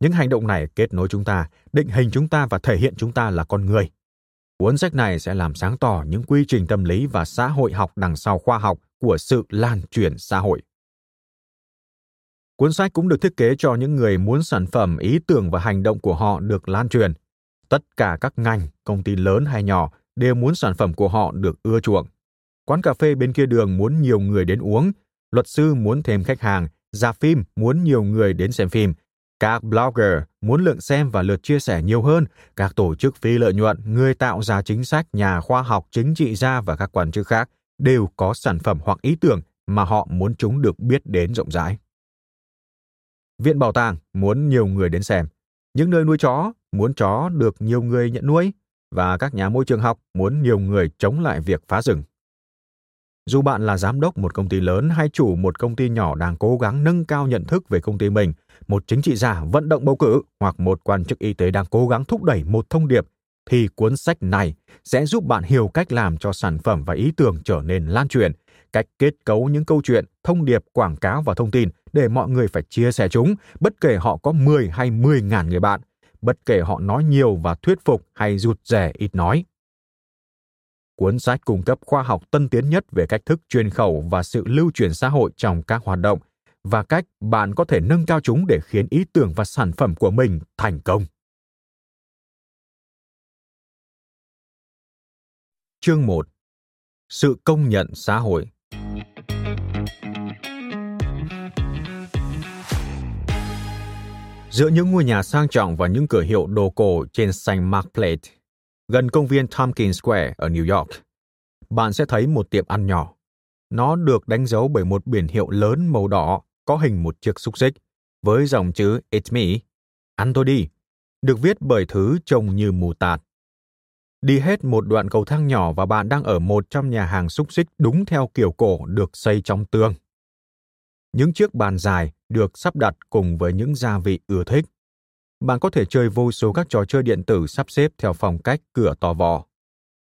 Những hành động này kết nối chúng ta, định hình chúng ta và thể hiện chúng ta là con người. Cuốn sách này sẽ làm sáng tỏ những quy trình tâm lý và xã hội học đằng sau khoa học của sự lan truyền xã hội. Cuốn sách cũng được thiết kế cho những người muốn sản phẩm, ý tưởng và hành động của họ được lan truyền. Tất cả các ngành, công ty lớn hay nhỏ đều muốn sản phẩm của họ được ưa chuộng. Quán cà phê bên kia đường muốn nhiều người đến uống, luật sư muốn thêm khách hàng, ra phim muốn nhiều người đến xem phim, các blogger muốn lượng xem và lượt chia sẻ nhiều hơn, các tổ chức phi lợi nhuận, người tạo ra chính sách, nhà khoa học, chính trị gia và các quan chức khác đều có sản phẩm hoặc ý tưởng mà họ muốn chúng được biết đến rộng rãi. Viện bảo tàng muốn nhiều người đến xem. Những nơi nuôi chó muốn chó được nhiều người nhận nuôi và các nhà môi trường học muốn nhiều người chống lại việc phá rừng. Dù bạn là giám đốc một công ty lớn hay chủ một công ty nhỏ đang cố gắng nâng cao nhận thức về công ty mình, một chính trị gia vận động bầu cử hoặc một quan chức y tế đang cố gắng thúc đẩy một thông điệp, thì cuốn sách này sẽ giúp bạn hiểu cách làm cho sản phẩm và ý tưởng trở nên lan truyền, cách kết cấu những câu chuyện, thông điệp, quảng cáo và thông tin để mọi người phải chia sẻ chúng, bất kể họ có 10 hay 10 ngàn người bạn, bất kể họ nói nhiều và thuyết phục hay rụt rè ít nói. Cuốn sách cung cấp khoa học tân tiến nhất về cách thức truyền khẩu và sự lưu truyền xã hội trong các hoạt động và cách bạn có thể nâng cao chúng để khiến ý tưởng và sản phẩm của mình thành công. Chương 1. Sự công nhận xã hội Giữa những ngôi nhà sang trọng và những cửa hiệu đồ cổ trên sành Mark Plate, gần công viên Tompkins Square ở New York, bạn sẽ thấy một tiệm ăn nhỏ. Nó được đánh dấu bởi một biển hiệu lớn màu đỏ có hình một chiếc xúc xích với dòng chữ It's me, ăn tôi đi, được viết bởi thứ trông như mù tạt. Đi hết một đoạn cầu thang nhỏ và bạn đang ở một trong nhà hàng xúc xích đúng theo kiểu cổ được xây trong tường. Những chiếc bàn dài được sắp đặt cùng với những gia vị ưa thích. Bạn có thể chơi vô số các trò chơi điện tử sắp xếp theo phong cách cửa to vò.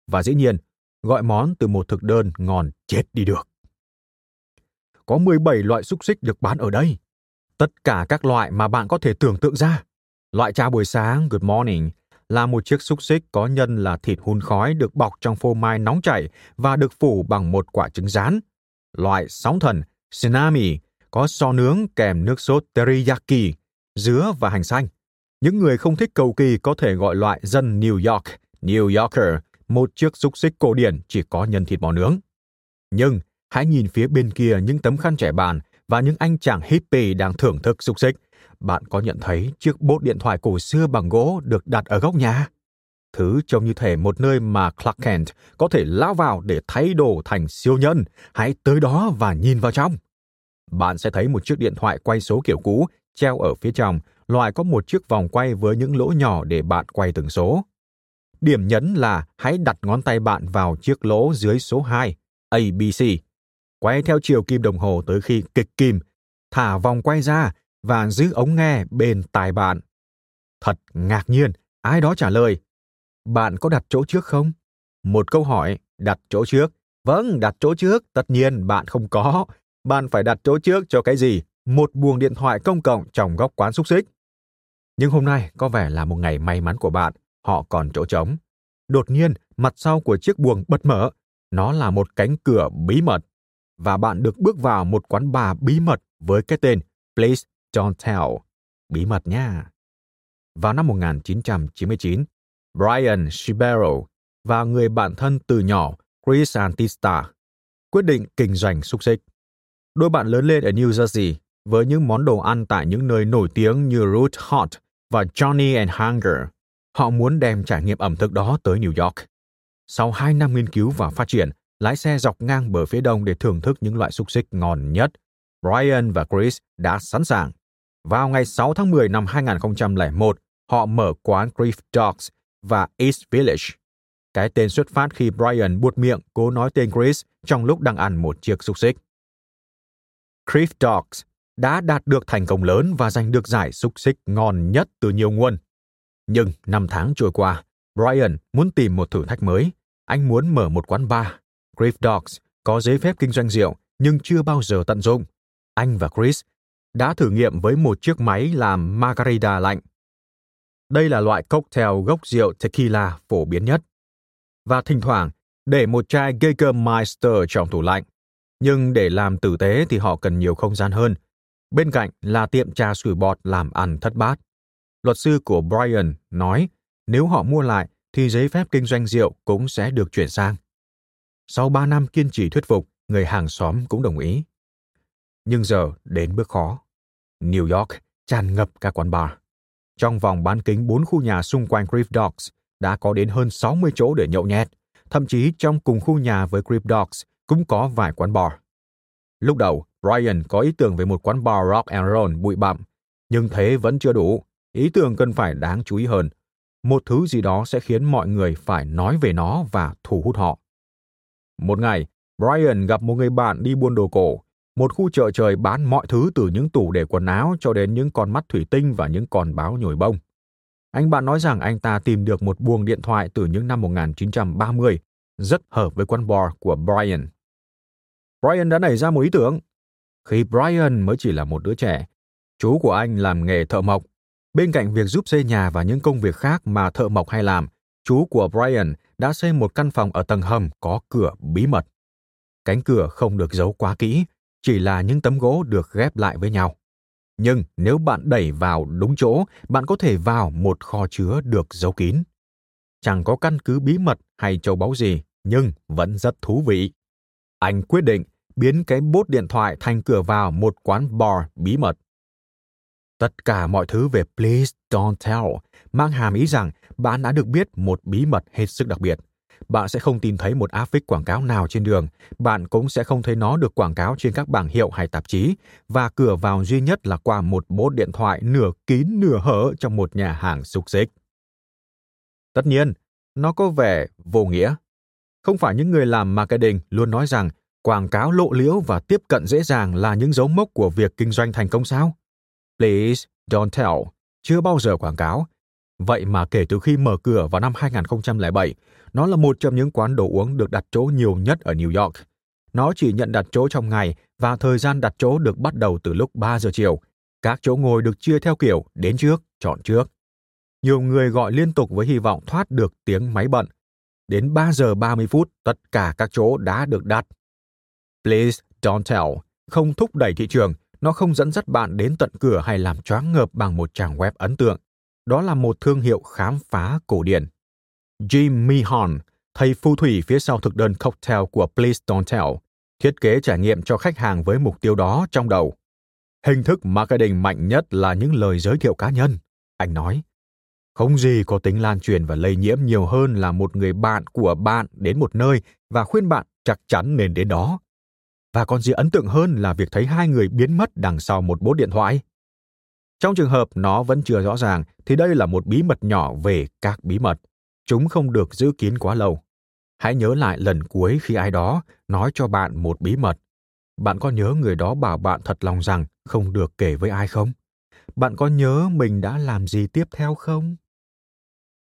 Và dĩ nhiên, gọi món từ một thực đơn ngon chết đi được. Có 17 loại xúc xích được bán ở đây. Tất cả các loại mà bạn có thể tưởng tượng ra. Loại chào buổi sáng Good Morning là một chiếc xúc xích có nhân là thịt hun khói được bọc trong phô mai nóng chảy và được phủ bằng một quả trứng rán. Loại sóng thần Tsunami có so nướng kèm nước sốt teriyaki, dứa và hành xanh. Những người không thích cầu kỳ có thể gọi loại dân New York, New Yorker, một chiếc xúc xích cổ điển chỉ có nhân thịt bò nướng. Nhưng hãy nhìn phía bên kia những tấm khăn trẻ bàn và những anh chàng hippie đang thưởng thức xúc xích. Bạn có nhận thấy chiếc bốt điện thoại cổ xưa bằng gỗ được đặt ở góc nhà? Thứ trông như thể một nơi mà Clark Kent có thể lao vào để thay đồ thành siêu nhân. Hãy tới đó và nhìn vào trong bạn sẽ thấy một chiếc điện thoại quay số kiểu cũ treo ở phía trong, loại có một chiếc vòng quay với những lỗ nhỏ để bạn quay từng số. Điểm nhấn là hãy đặt ngón tay bạn vào chiếc lỗ dưới số 2, ABC. Quay theo chiều kim đồng hồ tới khi kịch kim, thả vòng quay ra và giữ ống nghe bên tai bạn. Thật ngạc nhiên, ai đó trả lời. Bạn có đặt chỗ trước không? Một câu hỏi, đặt chỗ trước. Vâng, đặt chỗ trước, tất nhiên bạn không có, bạn phải đặt chỗ trước cho cái gì? Một buồng điện thoại công cộng trong góc quán xúc xích. Nhưng hôm nay có vẻ là một ngày may mắn của bạn, họ còn chỗ trống. Đột nhiên, mặt sau của chiếc buồng bật mở. Nó là một cánh cửa bí mật. Và bạn được bước vào một quán bar bí mật với cái tên Place Don't Tell. Bí mật nha. Vào năm 1999, Brian Shibero và người bạn thân từ nhỏ Chris Antista quyết định kinh doanh xúc xích. Đôi bạn lớn lên ở New Jersey với những món đồ ăn tại những nơi nổi tiếng như Root Hot và Johnny and Hunger. Họ muốn đem trải nghiệm ẩm thực đó tới New York. Sau 2 năm nghiên cứu và phát triển, lái xe dọc ngang bờ phía đông để thưởng thức những loại xúc xích ngon nhất, Brian và Chris đã sẵn sàng. Vào ngày 6 tháng 10 năm 2001, họ mở quán Grief Dogs và East Village. Cái tên xuất phát khi Brian buột miệng cố nói tên Chris trong lúc đang ăn một chiếc xúc xích. Grief Dogs đã đạt được thành công lớn và giành được giải xúc xích ngon nhất từ nhiều nguồn. Nhưng năm tháng trôi qua, Brian muốn tìm một thử thách mới. Anh muốn mở một quán bar. Grave Dogs có giấy phép kinh doanh rượu nhưng chưa bao giờ tận dụng. Anh và Chris đã thử nghiệm với một chiếc máy làm margarita lạnh. Đây là loại cocktail gốc rượu tequila phổ biến nhất. Và thỉnh thoảng, để một chai Jägermeister trong tủ lạnh. Nhưng để làm tử tế thì họ cần nhiều không gian hơn. Bên cạnh là tiệm trà sủi bọt làm ăn thất bát. Luật sư của Brian nói, nếu họ mua lại thì giấy phép kinh doanh rượu cũng sẽ được chuyển sang. Sau 3 năm kiên trì thuyết phục, người hàng xóm cũng đồng ý. Nhưng giờ đến bước khó. New York tràn ngập các quán bar. Trong vòng bán kính 4 khu nhà xung quanh Griff Dogs đã có đến hơn 60 chỗ để nhậu nhẹt. Thậm chí trong cùng khu nhà với Griff Dogs cũng có vài quán bar. Lúc đầu, Brian có ý tưởng về một quán bar rock and roll bụi bặm, nhưng thế vẫn chưa đủ. Ý tưởng cần phải đáng chú ý hơn. Một thứ gì đó sẽ khiến mọi người phải nói về nó và thu hút họ. Một ngày, Brian gặp một người bạn đi buôn đồ cổ, một khu chợ trời bán mọi thứ từ những tủ để quần áo cho đến những con mắt thủy tinh và những con báo nhồi bông. Anh bạn nói rằng anh ta tìm được một buồng điện thoại từ những năm 1930, rất hợp với quán bar của Brian. Brian đã nảy ra một ý tưởng. Khi Brian mới chỉ là một đứa trẻ, chú của anh làm nghề thợ mộc. Bên cạnh việc giúp xây nhà và những công việc khác mà thợ mộc hay làm, chú của Brian đã xây một căn phòng ở tầng hầm có cửa bí mật. Cánh cửa không được giấu quá kỹ, chỉ là những tấm gỗ được ghép lại với nhau. Nhưng nếu bạn đẩy vào đúng chỗ, bạn có thể vào một kho chứa được giấu kín. Chẳng có căn cứ bí mật hay châu báu gì, nhưng vẫn rất thú vị. Anh quyết định biến cái bốt điện thoại thành cửa vào một quán bar bí mật. Tất cả mọi thứ về Please Don't Tell mang hàm ý rằng bạn đã được biết một bí mật hết sức đặc biệt. Bạn sẽ không tìm thấy một áp phích quảng cáo nào trên đường, bạn cũng sẽ không thấy nó được quảng cáo trên các bảng hiệu hay tạp chí, và cửa vào duy nhất là qua một bốt điện thoại nửa kín nửa hở trong một nhà hàng xúc xích. Tất nhiên, nó có vẻ vô nghĩa. Không phải những người làm marketing luôn nói rằng quảng cáo lộ liễu và tiếp cận dễ dàng là những dấu mốc của việc kinh doanh thành công sao? Please don't tell chưa bao giờ quảng cáo. Vậy mà kể từ khi mở cửa vào năm 2007, nó là một trong những quán đồ uống được đặt chỗ nhiều nhất ở New York. Nó chỉ nhận đặt chỗ trong ngày và thời gian đặt chỗ được bắt đầu từ lúc 3 giờ chiều. Các chỗ ngồi được chia theo kiểu đến trước, chọn trước. Nhiều người gọi liên tục với hy vọng thoát được tiếng máy bận. Đến 3 giờ 30 phút, tất cả các chỗ đã được đặt. Please don't tell, không thúc đẩy thị trường, nó không dẫn dắt bạn đến tận cửa hay làm choáng ngợp bằng một trang web ấn tượng. Đó là một thương hiệu khám phá cổ điển. Jim Mihon, thầy phù thủy phía sau thực đơn cocktail của Please Don't Tell, thiết kế trải nghiệm cho khách hàng với mục tiêu đó trong đầu. Hình thức marketing mạnh nhất là những lời giới thiệu cá nhân, anh nói. Không gì có tính lan truyền và lây nhiễm nhiều hơn là một người bạn của bạn đến một nơi và khuyên bạn chắc chắn nên đến đó. Và còn gì ấn tượng hơn là việc thấy hai người biến mất đằng sau một bốt điện thoại. Trong trường hợp nó vẫn chưa rõ ràng thì đây là một bí mật nhỏ về các bí mật. Chúng không được giữ kín quá lâu. Hãy nhớ lại lần cuối khi ai đó nói cho bạn một bí mật. Bạn có nhớ người đó bảo bạn thật lòng rằng không được kể với ai không? Bạn có nhớ mình đã làm gì tiếp theo không?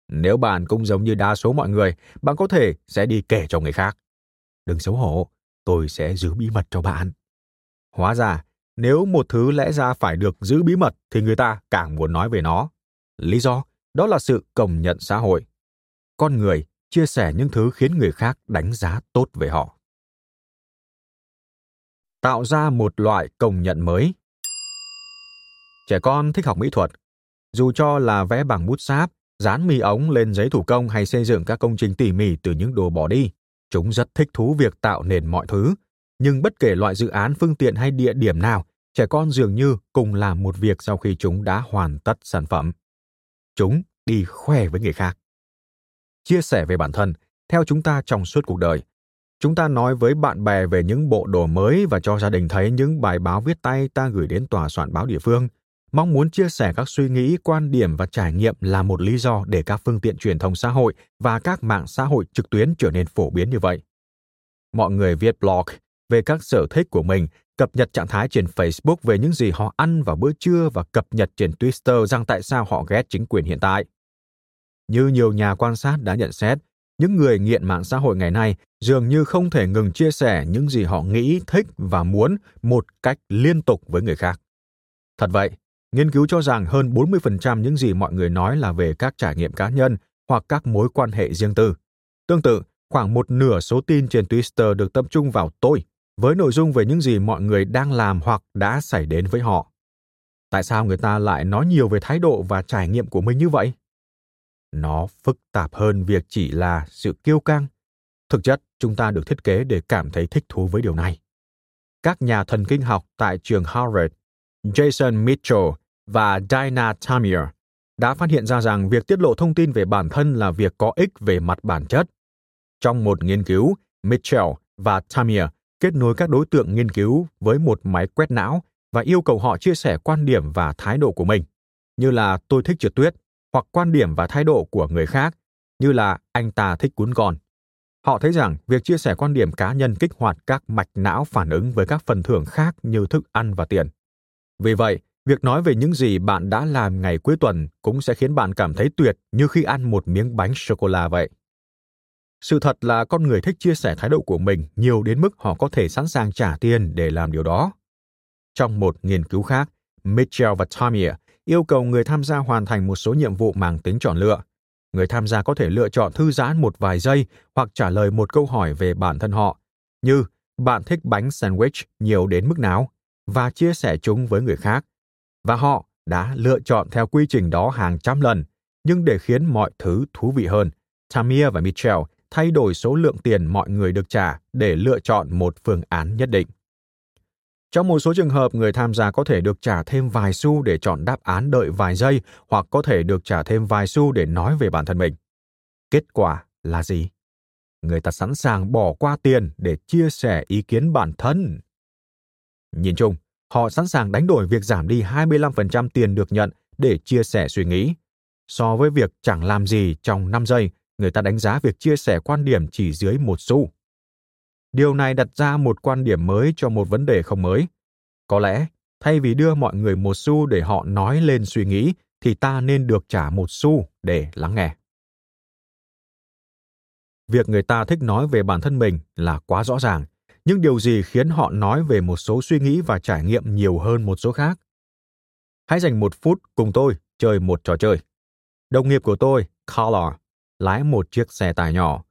Nếu bạn cũng giống như đa số mọi người, bạn có thể sẽ đi kể cho người khác. Đừng xấu hổ, tôi sẽ giữ bí mật cho bạn. Hóa ra, nếu một thứ lẽ ra phải được giữ bí mật thì người ta càng muốn nói về nó. Lý do đó là sự công nhận xã hội. Con người chia sẻ những thứ khiến người khác đánh giá tốt về họ. Tạo ra một loại công nhận mới. Trẻ con thích học mỹ thuật. Dù cho là vẽ bằng bút sáp, dán mì ống lên giấy thủ công hay xây dựng các công trình tỉ mỉ từ những đồ bỏ đi, Chúng rất thích thú việc tạo nền mọi thứ, nhưng bất kể loại dự án phương tiện hay địa điểm nào, trẻ con dường như cùng làm một việc sau khi chúng đã hoàn tất sản phẩm. Chúng đi khoe với người khác. Chia sẻ về bản thân, theo chúng ta trong suốt cuộc đời. Chúng ta nói với bạn bè về những bộ đồ mới và cho gia đình thấy những bài báo viết tay ta gửi đến tòa soạn báo địa phương. mong muốn chia sẻ các suy nghĩ, quan điểm và trải nghiệm là một lý do để các phương tiện truyền thông xã hội và các mạng xã hội trực tuyến trở nên phổ biến như vậy. Mọi người viết blog về các sở thích của mình, cập nhật trạng thái trên Facebook về những gì họ ăn vào bữa trưa và cập nhật trên Twitter rằng tại sao họ ghét chính quyền hiện tại. Như nhiều nhà quan sát đã nhận xét, những người nghiện mạng xã hội ngày nay dường như không thể ngừng chia sẻ những gì họ nghĩ, thích và muốn một cách liên tục với người khác. Thật vậy, nghiên cứu cho rằng hơn 40% những gì mọi người nói là về các trải nghiệm cá nhân hoặc các mối quan hệ riêng tư. Tương tự, khoảng một nửa số tin trên Twitter được tập trung vào tôi, với nội dung về những gì mọi người đang làm hoặc đã xảy đến với họ. Tại sao người ta lại nói nhiều về thái độ và trải nghiệm của mình như vậy? nó phức tạp hơn việc chỉ là sự kiêu căng thực chất chúng ta được thiết kế để cảm thấy thích thú với điều này các nhà thần kinh học tại trường harvard jason mitchell và Dinah Tamir đã phát hiện ra rằng việc tiết lộ thông tin về bản thân là việc có ích về mặt bản chất. Trong một nghiên cứu, Mitchell và Tamir kết nối các đối tượng nghiên cứu với một máy quét não và yêu cầu họ chia sẻ quan điểm và thái độ của mình, như là tôi thích trượt tuyết, hoặc quan điểm và thái độ của người khác, như là anh ta thích cuốn gòn. Họ thấy rằng việc chia sẻ quan điểm cá nhân kích hoạt các mạch não phản ứng với các phần thưởng khác như thức ăn và tiền. Vì vậy, việc nói về những gì bạn đã làm ngày cuối tuần cũng sẽ khiến bạn cảm thấy tuyệt như khi ăn một miếng bánh sô cô la vậy. Sự thật là con người thích chia sẻ thái độ của mình nhiều đến mức họ có thể sẵn sàng trả tiền để làm điều đó. Trong một nghiên cứu khác, Mitchell và Tamir yêu cầu người tham gia hoàn thành một số nhiệm vụ mang tính chọn lựa. Người tham gia có thể lựa chọn thư giãn một vài giây hoặc trả lời một câu hỏi về bản thân họ, như bạn thích bánh sandwich nhiều đến mức nào và chia sẻ chúng với người khác. Và họ đã lựa chọn theo quy trình đó hàng trăm lần, nhưng để khiến mọi thứ thú vị hơn, Tamir và Mitchell thay đổi số lượng tiền mọi người được trả để lựa chọn một phương án nhất định. Trong một số trường hợp, người tham gia có thể được trả thêm vài xu để chọn đáp án đợi vài giây hoặc có thể được trả thêm vài xu để nói về bản thân mình. Kết quả là gì? Người ta sẵn sàng bỏ qua tiền để chia sẻ ý kiến bản thân. Nhìn chung, họ sẵn sàng đánh đổi việc giảm đi 25% tiền được nhận để chia sẻ suy nghĩ. So với việc chẳng làm gì trong 5 giây, người ta đánh giá việc chia sẻ quan điểm chỉ dưới một xu. Điều này đặt ra một quan điểm mới cho một vấn đề không mới. Có lẽ, thay vì đưa mọi người một xu để họ nói lên suy nghĩ, thì ta nên được trả một xu để lắng nghe. Việc người ta thích nói về bản thân mình là quá rõ ràng, nhưng điều gì khiến họ nói về một số suy nghĩ và trải nghiệm nhiều hơn một số khác? Hãy dành một phút cùng tôi chơi một trò chơi. Đồng nghiệp của tôi, Carla, lái một chiếc xe tải nhỏ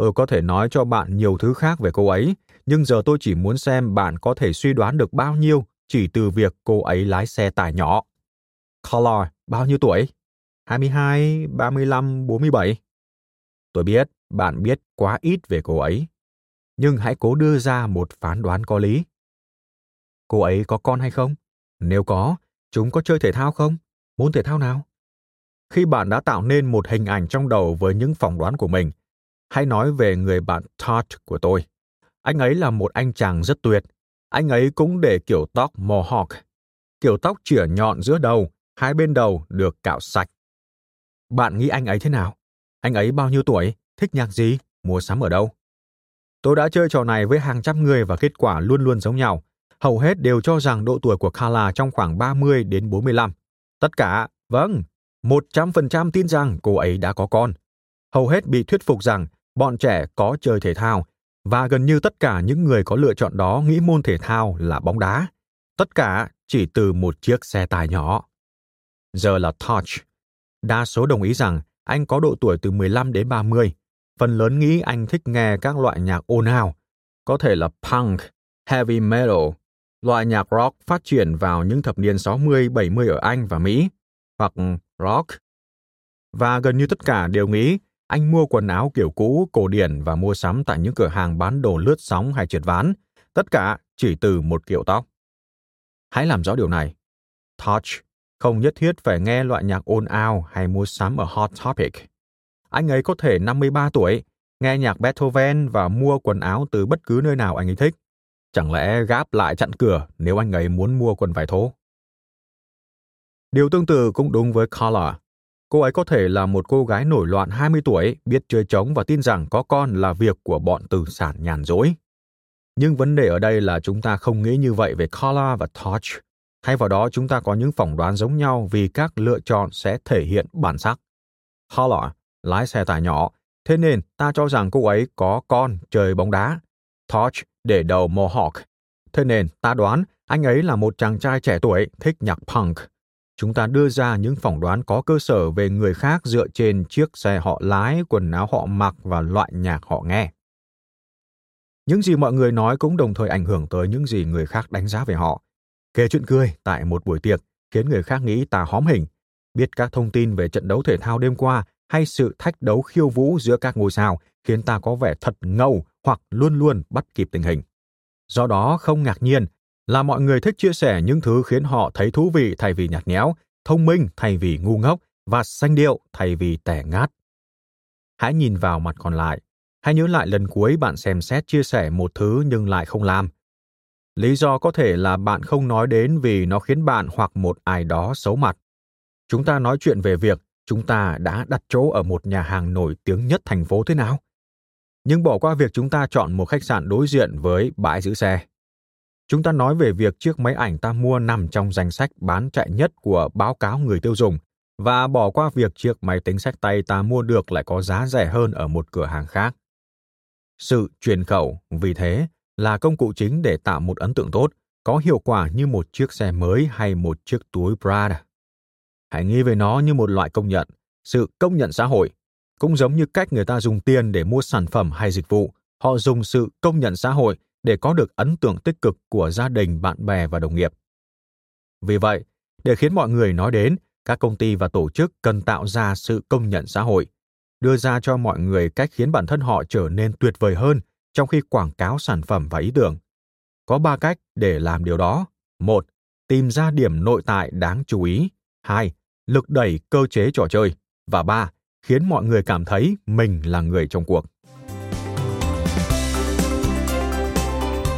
Tôi có thể nói cho bạn nhiều thứ khác về cô ấy, nhưng giờ tôi chỉ muốn xem bạn có thể suy đoán được bao nhiêu chỉ từ việc cô ấy lái xe tải nhỏ. Color, bao nhiêu tuổi? 22, 35, 47. Tôi biết bạn biết quá ít về cô ấy, nhưng hãy cố đưa ra một phán đoán có lý. Cô ấy có con hay không? Nếu có, chúng có chơi thể thao không? Môn thể thao nào? Khi bạn đã tạo nên một hình ảnh trong đầu với những phỏng đoán của mình, hãy nói về người bạn Todd của tôi. Anh ấy là một anh chàng rất tuyệt. Anh ấy cũng để kiểu tóc mohawk, kiểu tóc chỉa nhọn giữa đầu, hai bên đầu được cạo sạch. Bạn nghĩ anh ấy thế nào? Anh ấy bao nhiêu tuổi? Thích nhạc gì? Mua sắm ở đâu? Tôi đã chơi trò này với hàng trăm người và kết quả luôn luôn giống nhau. Hầu hết đều cho rằng độ tuổi của Carla trong khoảng 30 đến 45. Tất cả, vâng, 100% tin rằng cô ấy đã có con. Hầu hết bị thuyết phục rằng bọn trẻ có chơi thể thao và gần như tất cả những người có lựa chọn đó nghĩ môn thể thao là bóng đá. Tất cả chỉ từ một chiếc xe tải nhỏ. Giờ là Touch. Đa số đồng ý rằng anh có độ tuổi từ 15 đến 30. Phần lớn nghĩ anh thích nghe các loại nhạc ồn ào, có thể là punk, heavy metal, loại nhạc rock phát triển vào những thập niên 60-70 ở Anh và Mỹ, hoặc rock. Và gần như tất cả đều nghĩ anh mua quần áo kiểu cũ, cổ điển và mua sắm tại những cửa hàng bán đồ lướt sóng hay trượt ván, tất cả chỉ từ một kiểu tóc. Hãy làm rõ điều này. Touch không nhất thiết phải nghe loại nhạc ồn ào hay mua sắm ở Hot Topic. Anh ấy có thể 53 tuổi, nghe nhạc Beethoven và mua quần áo từ bất cứ nơi nào anh ấy thích. Chẳng lẽ gáp lại chặn cửa nếu anh ấy muốn mua quần vải thô? Điều tương tự cũng đúng với Carla. Cô ấy có thể là một cô gái nổi loạn 20 tuổi, biết chơi trống và tin rằng có con là việc của bọn tư sản nhàn rỗi. Nhưng vấn đề ở đây là chúng ta không nghĩ như vậy về Carla và Torch. Thay vào đó chúng ta có những phỏng đoán giống nhau vì các lựa chọn sẽ thể hiện bản sắc. Carla lái xe tải nhỏ, thế nên ta cho rằng cô ấy có con chơi bóng đá. Torch để đầu Mohawk, thế nên ta đoán anh ấy là một chàng trai trẻ tuổi thích nhạc punk chúng ta đưa ra những phỏng đoán có cơ sở về người khác dựa trên chiếc xe họ lái, quần áo họ mặc và loại nhạc họ nghe. Những gì mọi người nói cũng đồng thời ảnh hưởng tới những gì người khác đánh giá về họ. Kể chuyện cười tại một buổi tiệc khiến người khác nghĩ ta hóm hình, biết các thông tin về trận đấu thể thao đêm qua hay sự thách đấu khiêu vũ giữa các ngôi sao khiến ta có vẻ thật ngầu hoặc luôn luôn bắt kịp tình hình. Do đó không ngạc nhiên là mọi người thích chia sẻ những thứ khiến họ thấy thú vị thay vì nhạt nhẽo, thông minh thay vì ngu ngốc và xanh điệu thay vì tẻ ngát. Hãy nhìn vào mặt còn lại. Hãy nhớ lại lần cuối bạn xem xét chia sẻ một thứ nhưng lại không làm. Lý do có thể là bạn không nói đến vì nó khiến bạn hoặc một ai đó xấu mặt. Chúng ta nói chuyện về việc chúng ta đã đặt chỗ ở một nhà hàng nổi tiếng nhất thành phố thế nào. Nhưng bỏ qua việc chúng ta chọn một khách sạn đối diện với bãi giữ xe. Chúng ta nói về việc chiếc máy ảnh ta mua nằm trong danh sách bán chạy nhất của báo cáo người tiêu dùng và bỏ qua việc chiếc máy tính sách tay ta mua được lại có giá rẻ hơn ở một cửa hàng khác. Sự truyền khẩu, vì thế, là công cụ chính để tạo một ấn tượng tốt, có hiệu quả như một chiếc xe mới hay một chiếc túi Prada. Hãy nghĩ về nó như một loại công nhận, sự công nhận xã hội, cũng giống như cách người ta dùng tiền để mua sản phẩm hay dịch vụ, họ dùng sự công nhận xã hội để có được ấn tượng tích cực của gia đình, bạn bè và đồng nghiệp. Vì vậy, để khiến mọi người nói đến, các công ty và tổ chức cần tạo ra sự công nhận xã hội, đưa ra cho mọi người cách khiến bản thân họ trở nên tuyệt vời hơn trong khi quảng cáo sản phẩm và ý tưởng. Có ba cách để làm điều đó. Một, tìm ra điểm nội tại đáng chú ý. Hai, lực đẩy cơ chế trò chơi. Và ba, khiến mọi người cảm thấy mình là người trong cuộc.